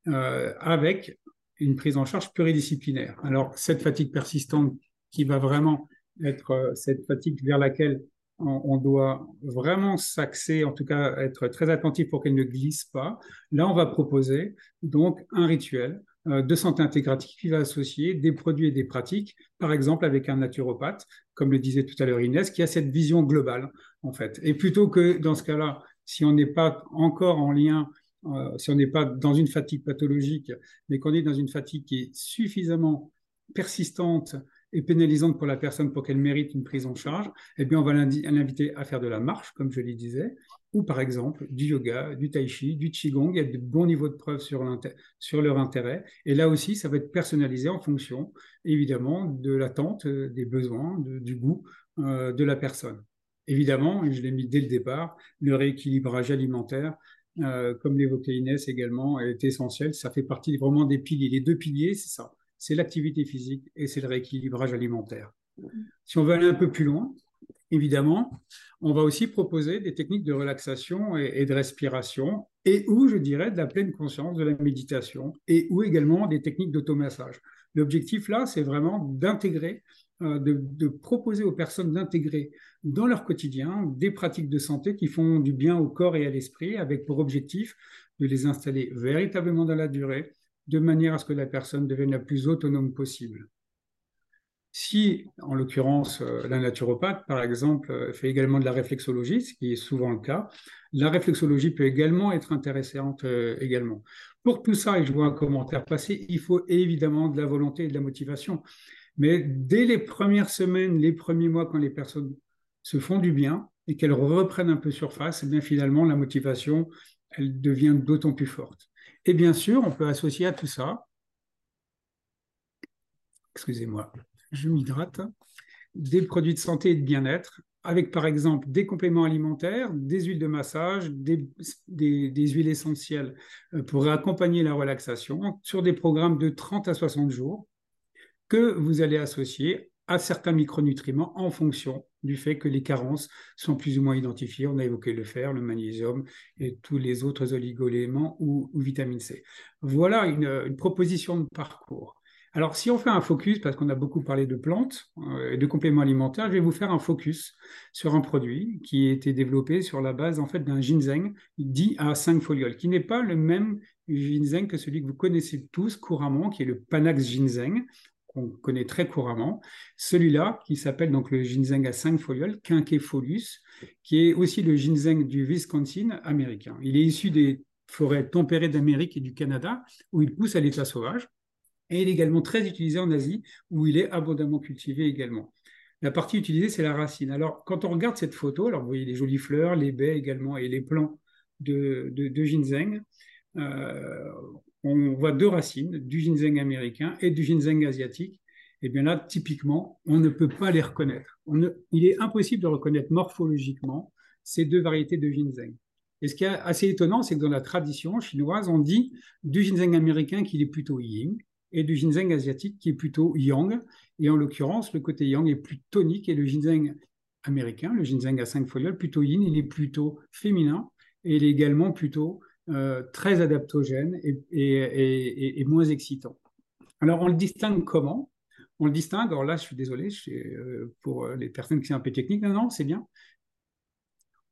avec une prise en charge pluridisciplinaire. Alors, cette fatigue persistante qui va vraiment être euh, cette fatigue vers laquelle on, doit vraiment s'axer, en tout cas être très attentif pour qu'elle ne glisse pas. Là, on va proposer donc un rituel euh, de santé intégrative qui va associer des produits et des pratiques, par exemple avec un naturopathe, comme le disait tout à l'heure Inès, qui a cette vision globale, en fait. Et plutôt que dans ce cas-là, si on n'est pas encore en lien euh, si on n'est pas dans une fatigue pathologique, mais qu'on est dans une fatigue qui est suffisamment persistante et pénalisante pour la personne pour qu'elle mérite une prise en charge, eh bien, on va l'inviter à faire de la marche, comme je le disais, ou par exemple du yoga, du tai chi, du qigong. Il y a de bons niveaux de preuves sur, leur intérêt. Et là aussi, ça va être personnalisé en fonction, évidemment, de l'attente, euh, des besoins, du goût euh, de la personne. Évidemment, je l'ai mis dès le départ, le rééquilibrage alimentaire euh, comme l'évoquait Inès également, est essentiel. Ça fait partie vraiment des piliers. Les deux piliers, c'est ça. C'est l'activité physique et c'est le rééquilibrage alimentaire. Si on veut aller un peu plus loin, évidemment, on va aussi proposer des techniques de relaxation et, de respiration et ou, je dirais, de la pleine conscience, de la méditation et ou également des techniques d'automassage. L'objectif là, c'est vraiment d'intégrer euh, de, proposer aux personnes d'intégrer dans leur quotidien des pratiques de santé qui font du bien au corps et à l'esprit, avec pour objectif de les installer véritablement dans la durée, de manière à ce que la personne devienne la plus autonome possible. Si, en l'occurrence, euh, la naturopathe, par exemple, euh, fait également de la réflexologie, ce qui est souvent le cas, la réflexologie peut également être intéressante également. Pour tout ça, et je vois un commentaire passer, il faut évidemment de la volonté et de la motivation. Mais dès les premières semaines, les premiers mois, quand les personnes se font du bien et qu'elles reprennent un peu surface, eh bien finalement, la motivation, elle devient d'autant plus forte. Et bien sûr, on peut associer à tout ça, excusez-moi, je m'hydrate, des produits de santé et de bien-être, avec par exemple des compléments alimentaires, des huiles de massage, des, des, huiles essentielles euh, pour accompagner la relaxation sur des programmes de 30 à 60 jours que vous allez associer à certains micronutriments en fonction du fait que les carences sont plus ou moins identifiées. On a évoqué le fer, le magnésium et tous les autres oligoéléments ou, ou vitamine C. Voilà une, proposition de parcours. Alors, si on fait un focus, parce qu'on a beaucoup parlé de plantes euh, et de compléments alimentaires, je vais vous faire un focus sur un produit qui a été développé sur la base en fait d'un ginseng dit à 5 folioles, qui n'est pas le même ginseng que celui que vous connaissez tous couramment, qui est le Panax ginseng qu'on connaît très couramment. Celui-là, qui s'appelle donc le ginseng à 5 folioles, Quinquefolius, qui est aussi le ginseng du Wisconsin américain. Il est issu des forêts tempérées d'Amérique et du Canada, où il pousse à l'état sauvage. Et il est également très utilisé en Asie, où il est abondamment cultivé également. La partie utilisée, c'est la racine. Alors, quand on regarde cette photo, alors vous voyez les jolies fleurs, les baies également et les plants de, de, ginseng. On voit deux racines, du ginseng américain et du ginseng asiatique. Et bien là, typiquement, on ne peut pas les reconnaître. il est impossible de reconnaître morphologiquement ces deux variétés de ginseng. Et ce qui est assez étonnant, c'est que dans la tradition chinoise, on dit du ginseng américain qu'il est plutôt yin et du ginseng asiatique qui est plutôt yang. Et en l'occurrence, le côté yang est plus tonique et le ginseng américain, le ginseng à cinq folioles, plutôt yin, il est plutôt féminin et il est également plutôt euh, très adaptogène et, moins excitant. Alors, on le distingue comment? On le distingue, alors là, je suis désolé euh, pour les personnes qui sont un peu techniques, non, non, c'est bien.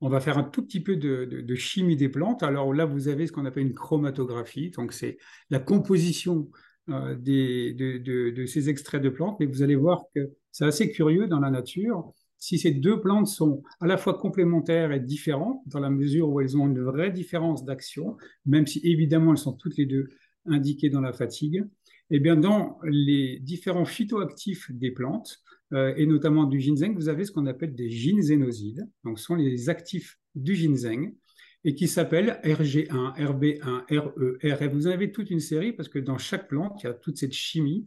On va faire un tout petit peu de, chimie des plantes. Alors là, vous avez ce qu'on appelle une chromatographie, donc c'est la composition euh, de, de, ces extraits de plantes, mais vous allez voir que c'est assez curieux dans la nature si ces deux plantes sont à la fois complémentaires et différentes, dans la mesure où elles ont une vraie différence d'action, même si évidemment elles sont toutes les deux indiquées dans la fatigue, eh bien dans les différents phytoactifs des plantes, euh, et notamment du ginseng, vous avez ce qu'on appelle des ginsénosides, donc ce sont les actifs du ginseng, et qui s'appelle RG1, RB1, RE, RF. Vous avez toute une série parce que dans chaque plante, il y a toute cette chimie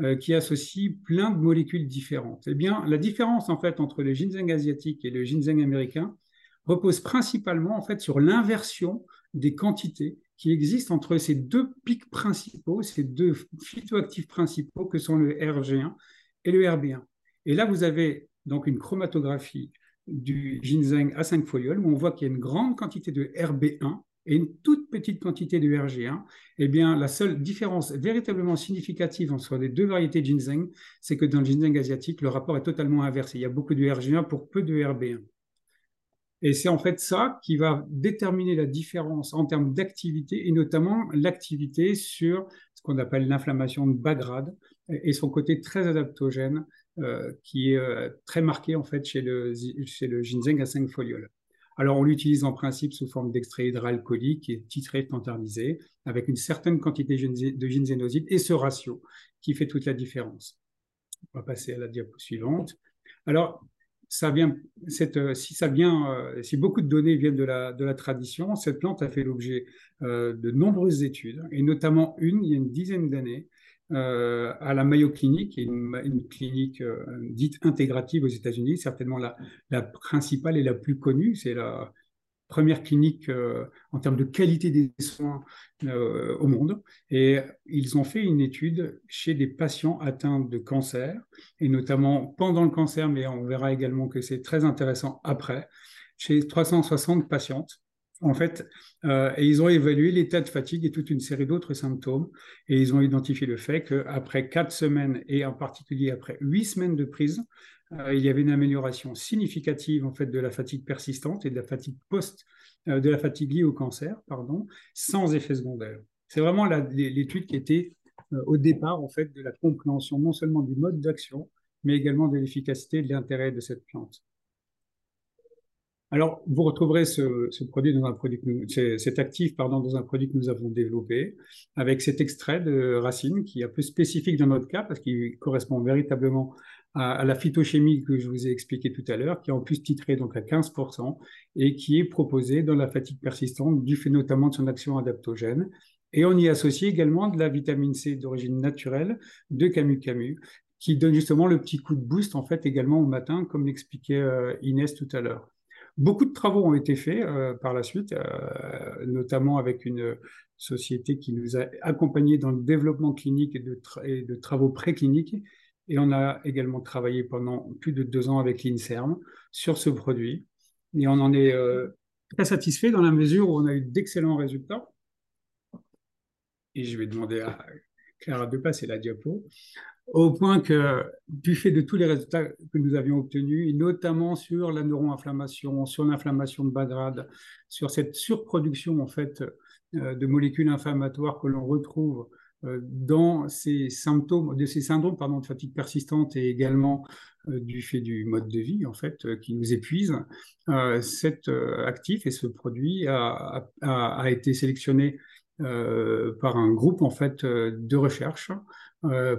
euh, qui associe plein de molécules différentes. Eh bien, la différence en fait entre le ginseng asiatique et le ginseng américain repose principalement en fait sur l'inversion des quantités qui existent entre ces deux pics principaux, ces deux phytoactifs principaux que sont le RG1 et le RB1. Et là, vous avez donc une chromatographie du ginseng à 5 folioles où on voit qu'il y a une grande quantité de RB1 et une toute petite quantité de RG1, eh bien, la seule différence véritablement significative entre les deux variétés de ginseng, c'est que dans le ginseng asiatique, le rapport est totalement inversé. Il y a beaucoup de RG1 pour peu de RB1. Et c'est en fait ça qui va déterminer la différence en termes d'activité et notamment l'activité sur ce qu'on appelle l'inflammation de bas grade et son côté très adaptogène euh, qui est euh, très marqué en fait chez le, chez le ginseng à 5 folioles. Alors, on l'utilise en principe sous forme d'extrait hydroalcoolique qui est titré standardisé avec une certaine quantité de ginsénoside et ce ratio qui fait toute la différence. On va passer à la diapo suivante. Alors, vient, euh, si beaucoup de données viennent la, de la tradition, cette plante a fait l'objet de nombreuses études, et notamment une il y a une dizaine d'années, euh, à la Mayo Clinic, une, clinique euh, dite intégrative aux États-Unis, certainement la, la, principale et la plus connue. C'est la première clinique euh, en termes de qualité des soins au monde. Et ils ont fait une étude chez des patients atteints de cancer, et notamment pendant le cancer, mais on verra également que c'est très intéressant après, chez 360 patientes en fait, euh, et ils ont évalué l'état de fatigue et toute une série d'autres symptômes, et ils ont identifié le fait qu'après quatre semaines, et en particulier après huit semaines de prise, euh, il y avait une amélioration significative en fait de la fatigue persistante et de la fatigue post, euh, de la fatigue liée au cancer, pardon, sans effet secondaire. C'est vraiment l'étude qui était au départ en fait de la compréhension non seulement du mode d'action, mais également de l'efficacité et de l'intérêt de cette plante. Alors, vous retrouverez ce, produit dans un produit, cet actif dans un produit que nous avons développé, avec cet extrait de racine qui est un peu spécifique dans notre cas parce qu'il correspond véritablement à, la phytochimie que je vous ai expliqué tout à l'heure, qui est en plus titré donc à 15% et qui est proposé dans la fatigue persistante du fait notamment de son action adaptogène. Et on y associe également de la vitamine C d'origine naturelle de Camus Camus, qui donne justement le petit coup de boost en fait également au matin, comme l'expliquait euh, Inès tout à l'heure. Beaucoup de travaux ont été faits euh, par la suite, euh, notamment avec une société qui nous a accompagnés dans le développement clinique et de, travaux précliniques. Et on a également travaillé pendant plus de deux ans avec l'INSERM sur ce produit. Et on en est euh, très satisfait dans la mesure où on a eu d'excellents résultats. Et je vais demander à Clara de passer la diapo au point que, du fait de tous les résultats que nous avions obtenus, notamment sur la neuroinflammation, sur l'inflammation de bas grade, sur cette surproduction en fait euh, de molécules inflammatoires que l'on retrouve euh, dans ces symptômes, de ces syndromes de fatigue persistante et également euh, du fait du mode de vie en fait qui nous épuise, cet actif et ce produit a, été sélectionné par un groupe en fait de recherche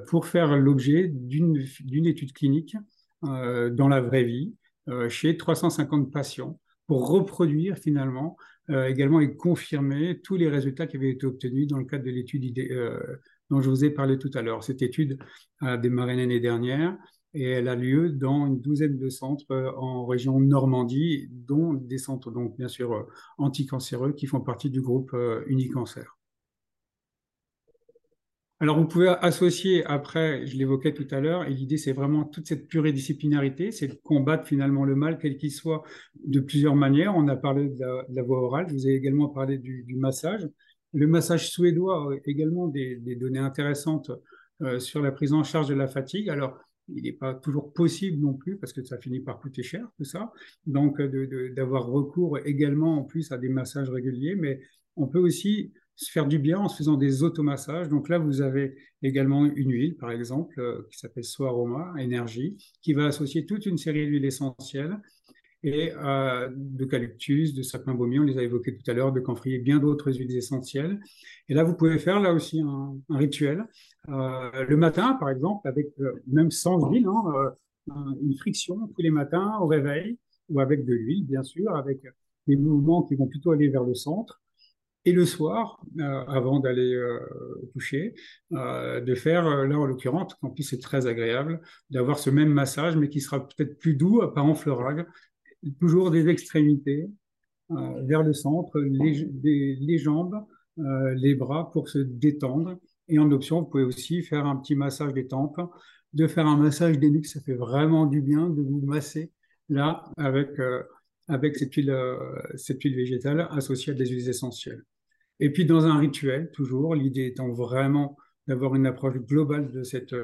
pour faire l'objet d'une étude clinique euh, dans la vraie vie euh, chez 350 patients pour reproduire finalement également et confirmer tous les résultats qui avaient été obtenus dans le cadre de l'étude dont je vous ai parlé tout à l'heure. Cette étude a démarré l'année dernière et elle a lieu dans une douzaine de centres en région Normandie, dont des centres donc bien sûr anticancéreux qui font partie du groupe Unicancer. Alors, vous pouvez associer après, je l'évoquais tout à l'heure, et l'idée, c'est vraiment toute cette pluridisciplinarité, c'est de combattre finalement le mal, quel qu'il soit, de plusieurs manières. On a parlé de la, voie orale, je vous ai également parlé du, massage. Le massage suédois a également des, données intéressantes euh, sur la prise en charge de la fatigue. Alors, il n'est pas toujours possible non plus, parce que ça finit par coûter cher, tout ça. Donc, d'avoir recours également en plus à des massages réguliers, mais on peut aussi se faire du bien en se faisant des automassages. Donc là, vous avez également une huile, par exemple, euh, qui s'appelle Soaroma Énergie, qui va associer toute une série d'huiles essentielles et euh, d'eucalyptus, de sapin baumier, on les a évoqués tout à l'heure, de camphrier, bien d'autres huiles essentielles. Et là, vous pouvez faire là aussi un, rituel. Euh, le matin, par exemple, avec même sans huile, hein, une friction tous les matins au réveil, ou avec de l'huile, bien sûr, avec des mouvements qui vont plutôt aller vers le centre. Et le soir, euh, avant d'aller euh, coucher, euh, de faire, là en l'occurrence, en plus c'est très agréable, d'avoir ce même massage, mais qui sera peut-être plus doux, pas en fleurage, toujours des extrémités vers le centre, les, les jambes, les bras pour se détendre. Et en option, vous pouvez aussi faire un petit massage des tempes, de faire un massage des nuques, ça fait vraiment du bien de vous masser là avec avec cette huile, cette huile végétale associée à des huiles essentielles. Et puis dans un rituel, toujours, l'idée étant vraiment d'avoir une approche globale de cette,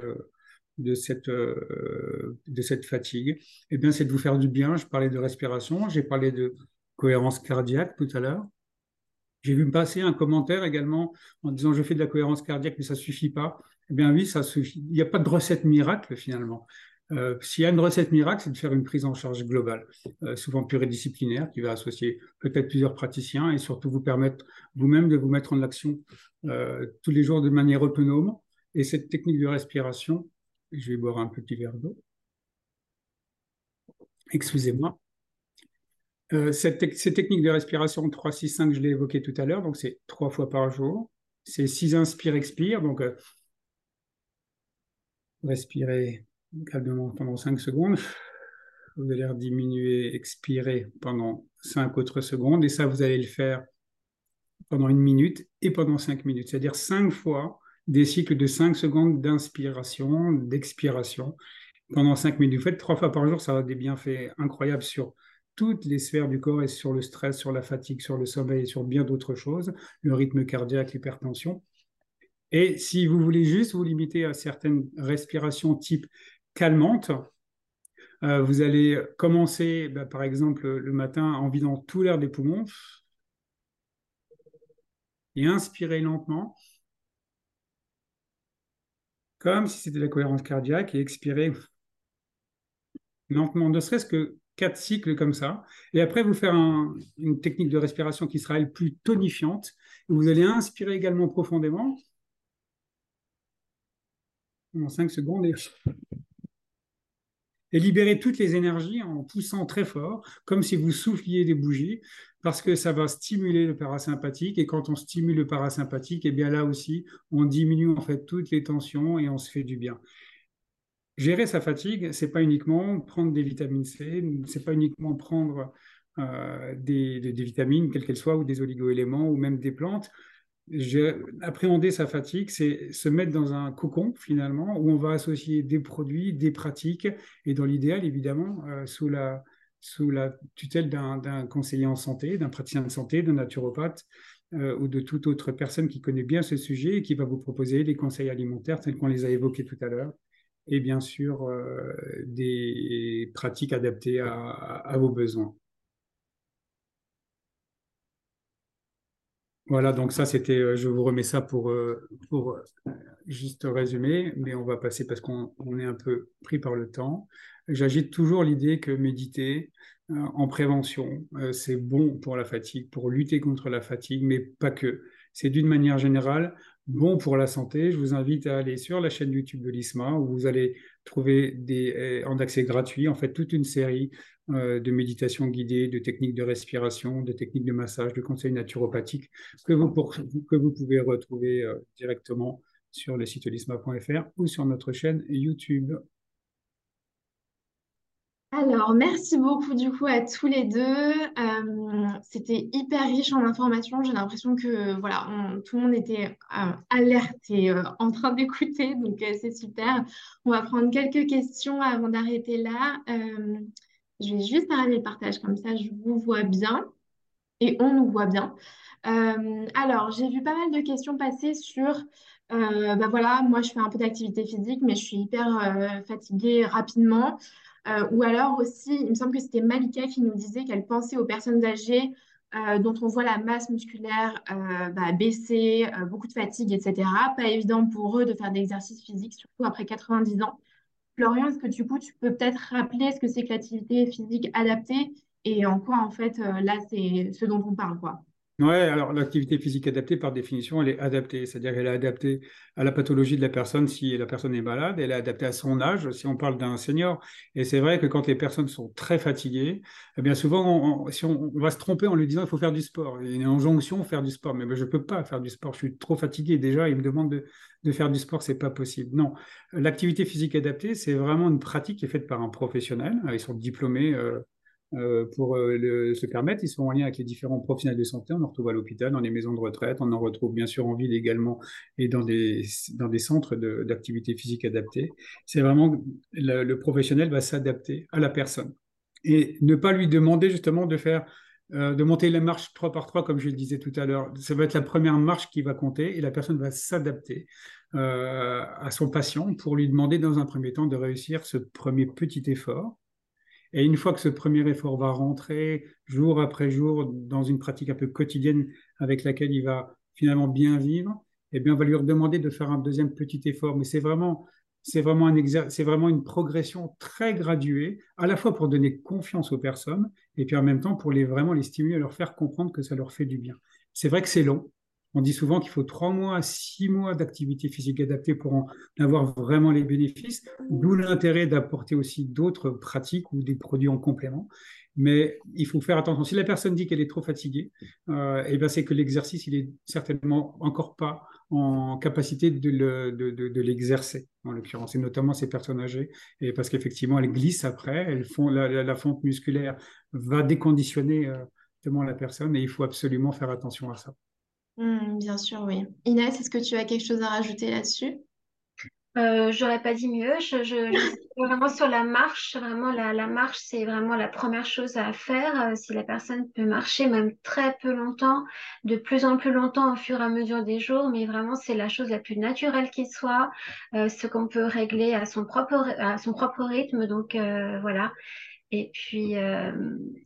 de cette, de cette fatigue, eh bien, c'est de vous faire du bien. Je parlais de respiration, j'ai parlé de cohérence cardiaque tout à l'heure. J'ai vu me passer un commentaire également en disant je fais de la cohérence cardiaque, mais ça suffit pas. Eh bien oui, ça suffit. Il n'y a pas de recette miracle finalement. Euh, s'il y a une recette miracle, c'est de faire une prise en charge globale, euh, souvent pluridisciplinaire, qui va associer peut-être plusieurs praticiens et surtout vous permettre vous-même de vous mettre en action euh, tous les jours de manière autonome. Et cette technique de respiration, je vais boire un petit verre d'eau. Excusez-moi. cette, technique de respiration 3-6-5, je l'ai évoqué tout à l'heure, donc c'est trois fois par jour. C'est 6 inspire-expire, donc respirez calmement pendant 5 secondes. Vous allez diminuer, expirer pendant 5 autres secondes. Et ça, vous allez le faire pendant une minute et pendant 5 minutes. C'est-à-dire 5 fois des cycles de 5 secondes d'inspiration, d'expiration pendant 5 minutes. Vous faites 3 fois par jour, ça a des bienfaits incroyables sur toutes les sphères du corps et sur le stress, sur la fatigue, sur le sommeil et sur bien d'autres choses, le rythme cardiaque, l'hypertension. Et si vous voulez juste vous limiter à certaines respirations type calmante. Euh, vous allez commencer, bah, par exemple, le matin en vidant tout l'air des poumons et inspirer lentement, comme si c'était la cohérence cardiaque, et expirer lentement, ne serait-ce que quatre cycles comme ça. Et après, vous faire une technique de respiration qui sera elle plus tonifiante. Vous allez inspirer également profondément en 5 secondes et et libérer toutes les énergies en poussant très fort, comme si vous souffliez des bougies, parce que ça va stimuler le parasympathique. Et quand on stimule le parasympathique, eh bien là aussi, on diminue en fait toutes les tensions et on se fait du bien. Gérer sa fatigue, c'est pas uniquement prendre des vitamines C, c'est pas uniquement prendre euh, des, des, vitamines, quelles qu'elles soient, ou des oligoéléments, ou même des plantes appréhender sa fatigue, c'est se mettre dans un cocon finalement où on va associer des produits, des pratiques et dans l'idéal évidemment euh, sous, la, sous la tutelle d'un conseiller en santé, d'un praticien de santé, d'un naturopathe euh, ou de toute autre personne qui connaît bien ce sujet et qui va vous proposer des conseils alimentaires tels qu'on les a évoqués tout à l'heure et bien sûr euh, des pratiques adaptées à vos besoins. Voilà, donc ça, c'était, euh, je vous remets ça pour, euh, pour euh, juste résumer, mais on va passer parce qu'on est un peu pris par le temps. J'agite toujours l'idée que méditer en prévention, c'est bon pour la fatigue, pour lutter contre la fatigue, mais pas que. C'est d'une manière générale bon pour la santé. Je vous invite à aller sur la chaîne YouTube de l'ISMA où vous allez trouver des, en accès gratuit, en fait, toute une série euh, de méditation guidée, de techniques de respiration, de techniques de massage, de conseils naturopathiques que vous, que vous pouvez retrouver euh, directement sur le site lisma.fr ou sur notre chaîne YouTube. Alors, merci beaucoup du coup à tous les deux. Euh, c'était hyper riche en informations. J'ai l'impression que voilà, tout le monde était alerte et en train [LAUGHS] d'écouter, donc c'est super. On va prendre quelques questions avant d'arrêter là. Je vais juste arrêter le partage, comme ça je vous vois bien et on nous voit bien. Euh, alors, j'ai vu pas mal de questions passer sur, euh, bah voilà, moi je fais un peu d'activité physique, mais je suis hyper euh, fatiguée rapidement. Ou alors aussi, il me semble que c'était Malika qui nous disait qu'elle pensait aux personnes âgées dont on voit la masse musculaire bah, baisser, beaucoup de fatigue, etc. Pas évident pour eux de faire des exercices physiques, surtout après 90 ans. Florian, est-ce que du coup, tu peux peut-être rappeler ce que c'est que l'activité physique adaptée et en quoi, en fait, euh, là, c'est ce dont on parle, quoi? Ouais, alors l'activité physique adaptée, par définition, elle est adaptée, c'est-à-dire qu'elle est adaptée à la pathologie de la personne si la personne est malade, elle est adaptée à son âge si on parle d'un senior. Et c'est vrai que quand les personnes sont très fatiguées, eh bien souvent, on, si on, va se tromper en lui disant il faut faire du sport, il y a une injonction faire du sport, mais je ne peux pas faire du sport, je suis trop fatigué. Déjà, il me demande de, faire du sport, c'est pas possible. Non, l'activité physique adaptée, c'est vraiment une pratique qui est faite par un professionnel, ils sont diplômés. Euh, pour euh, se permettre. Ils sont en lien avec les différents professionnels de santé. On en retrouve à l'hôpital, dans les maisons de retraite. On en retrouve bien sûr en ville également et dans des, centres d'activité physique adaptée. C'est vraiment le, professionnel va s'adapter à la personne et ne pas lui demander justement de faire euh, de monter la marche trois par trois, comme je le disais tout à l'heure. Ça va être la première marche qui va compter et la personne va s'adapter à son patient pour lui demander dans un premier temps de réussir ce premier petit effort et une fois que ce premier effort va rentrer jour après jour dans une pratique un peu quotidienne avec laquelle il va finalement bien vivre, eh bien, on va lui redemander de faire un deuxième petit effort. Mais c'est vraiment, c'est vraiment, un c'est vraiment une progression très graduée, à la fois pour donner confiance aux personnes et puis en même temps pour les, vraiment les stimuler, leur faire comprendre que ça leur fait du bien. C'est vrai que c'est long, on dit souvent qu'il faut trois mois, six mois d'activité physique adaptée pour en avoir vraiment les bénéfices, d'où l'intérêt d'apporter aussi d'autres pratiques ou des produits en complément. Mais il faut faire attention. Si la personne dit qu'elle est trop fatiguée, euh, eh ben c'est que l'exercice, il est certainement encore pas en capacité de, l'exercer, en l'occurrence, et notamment ces personnes âgées, et parce qu'effectivement, elles glissent après, elles font la, fonte musculaire va déconditionner euh, la personne, et il faut absolument faire attention à ça. Mmh, bien sûr, oui. Inès, est-ce que tu as quelque chose à rajouter là-dessus? Euh, j'aurais pas dit mieux. Je, vraiment sur la marche. Vraiment, la, marche, c'est vraiment la première chose à faire. Euh, si la personne peut marcher même très peu longtemps, de plus en plus longtemps au fur et à mesure des jours, mais vraiment, c'est la chose la plus naturelle qui soit, euh, ce qu'on peut régler à son propre, à son propre rythme. Donc, voilà. Et puis, euh,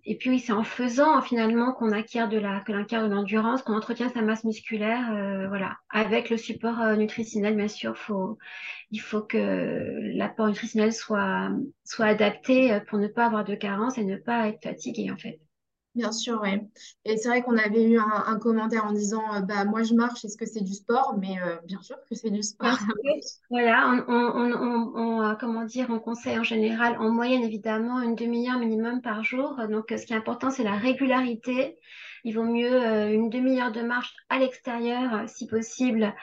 et puis oui, c'est en faisant finalement qu'on acquiert de la, que acquiert de l'endurance, qu'on entretient sa masse musculaire, euh, voilà. Avec le support euh, nutritionnel, bien sûr, faut, il faut que l'apport nutritionnel soit, soit adapté pour ne pas avoir de carence et ne pas être fatigué en fait. Bien sûr, oui. Et c'est vrai qu'on avait eu un, commentaire en disant euh, bah moi je marche, est-ce que c'est du sport? Mais euh, bien sûr que c'est du sport. Voilà, on, on, on, euh, comment dire, on conseille en général, en moyenne évidemment, une demi-heure minimum par jour. Donc, ce qui est important, c'est la régularité. Il vaut mieux euh, une demi-heure de marche à l'extérieur, si possible,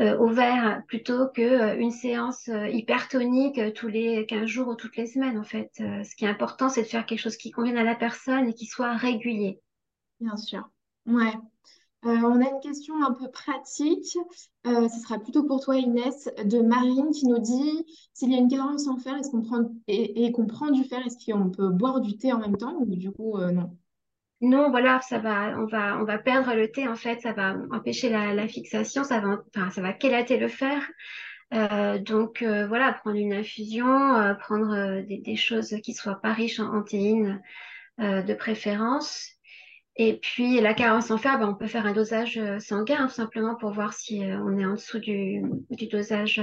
euh, au vert, plutôt qu'une euh, séance hypertonique tous les 15 jours ou toutes les semaines, en fait. ce qui est important, c'est de faire quelque chose qui convienne à la personne et qui soit régulier. Bien sûr. Ouais. on a une question un peu pratique. ce sera plutôt pour toi, Inès, de Marine, qui nous dit s'il y a une carence en fer, est-ce qu'on prend et, qu'on prend du fer, est-ce qu'on peut boire du thé en même temps? Ou du coup non? Non, voilà, ça va, on va, on va perdre le thé en fait, ça va empêcher la, fixation, ça va, enfin, ça va kélater le fer. Euh, donc euh, voilà, prendre une infusion, euh, prendre des, choses qui soient pas riches en, théine de préférence. Et puis la carence en fer, ben, on peut faire un dosage sanguin hein, simplement pour voir si on est en dessous du, dosage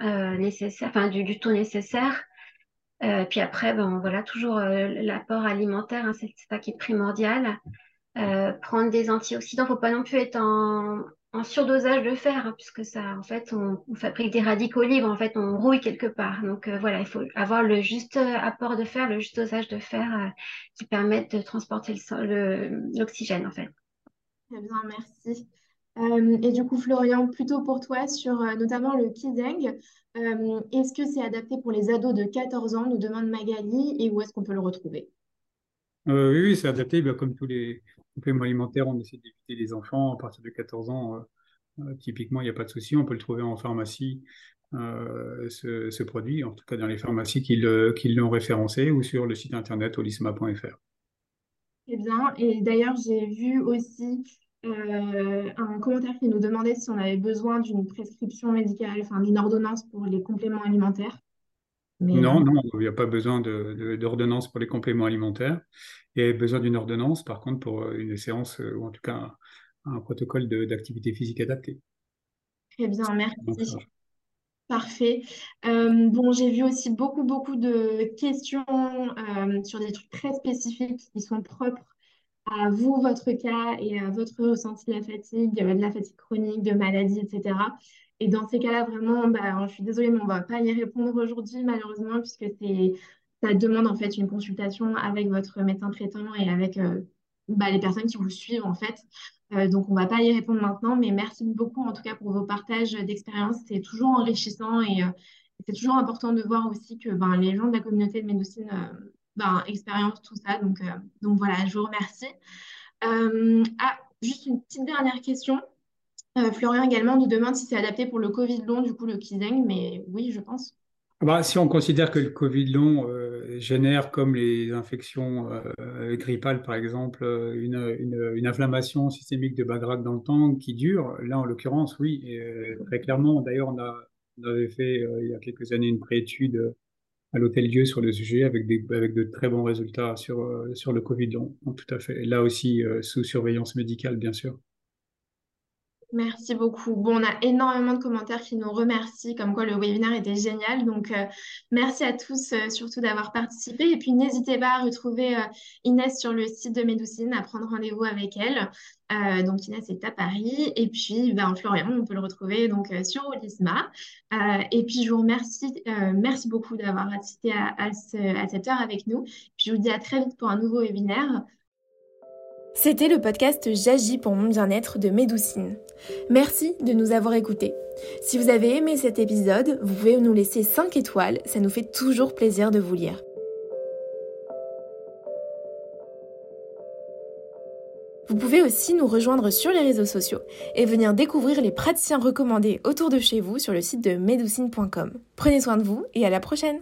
nécessaire, enfin du, du taux nécessaire. Euh, puis après, ben, voilà, toujours euh, l'apport alimentaire, hein, c'est ça qui est primordial. Euh, prendre des antioxydants, faut pas non plus être en, surdosage de fer, hein, puisque ça, en fait, on, on, fabrique des radicaux libres, en fait, on rouille quelque part. Donc voilà, il faut avoir le juste apport de fer, le juste dosage de fer qui permette de transporter l'oxygène, en fait. Très bien, merci. Euh, et du coup, Florian, plutôt pour toi sur euh, notamment le Kizeng, euh, est-ce que c'est adapté pour les ados de 14 ans, nous demande Magali, et où est-ce qu'on peut le retrouver? oui, oui, c'est adapté. Bah, comme tous les compléments alimentaires, on essaie d'éviter les enfants à partir de 14 ans. typiquement, il n'y a pas de souci. On peut le trouver en pharmacie, ce, produit, en tout cas dans les pharmacies qui l'ont référencé ou sur le site internet olisma.fr. Très bien. Et d'ailleurs, j'ai vu aussi euh, un commentaire qui nous demandait si on avait besoin d'une prescription médicale, enfin d'une ordonnance pour les compléments alimentaires. Non, non, il n'y a pas besoin d'ordonnance de, pour les compléments alimentaires. Il y a besoin d'une ordonnance, par contre, pour une séance euh, ou en tout cas un, protocole d'activité physique adapté. Très bien, merci. Parfait. Euh, bon, j'ai vu aussi beaucoup, beaucoup de questions sur des trucs très spécifiques qui sont propres à vous, votre cas et à votre ressenti de la fatigue, de la fatigue chronique, de maladie, etc. Et dans ces cas-là, vraiment, bah, je suis désolée, mais on ne va pas y répondre aujourd'hui, malheureusement, puisque ça demande en fait une consultation avec votre médecin traitant et avec euh, bah, les personnes qui vous suivent, en fait. Euh, donc, on ne va pas y répondre maintenant, mais merci beaucoup, en tout cas, pour vos partages d'expérience. C'est toujours enrichissant et euh, c'est toujours important de voir aussi que ben, les gens de la communauté de médecine ben, expérience tout ça. Donc, donc voilà, je vous remercie. ah, juste une petite dernière question. Euh, Florian également nous demande si c'est adapté pour le Covid long, du coup le Kizeng, mais oui, je pense. Ah bah, si on considère que le Covid long euh, génère, comme les infections euh, grippales par exemple, une, une, inflammation systémique de Bagrag dans le temps qui dure, là en l'occurrence, oui, très clairement. D'ailleurs, on avait fait il y a quelques années une préétude à l'Hôtel Dieu sur le sujet avec, des, avec de très bons résultats sur, sur le Covid tout à fait. Là aussi, sous surveillance médicale, bien sûr. Merci beaucoup. Bon, on a énormément de commentaires qui nous remercient, comme quoi le webinaire était génial. Donc, euh, merci à tous euh, surtout d'avoir participé. Et puis, n'hésitez pas à retrouver euh, Inès sur le site de Médoucine, à prendre rendez-vous avec elle. donc, Inès est à Paris. Et puis, ben, Florian, on peut le retrouver donc sur Olisma. et puis, je vous remercie. merci beaucoup d'avoir assisté à, cette heure avec nous. Puis, je vous dis à très vite pour un nouveau webinaire. C'était le podcast J'agis pour mon bien-être de Médoucine. Merci de nous avoir écoutés. Si vous avez aimé cet épisode, vous pouvez nous laisser 5 étoiles, ça nous fait toujours plaisir de vous lire. Vous pouvez aussi nous rejoindre sur les réseaux sociaux et venir découvrir les praticiens recommandés autour de chez vous sur le site de medoucine.com. Prenez soin de vous et à la prochaine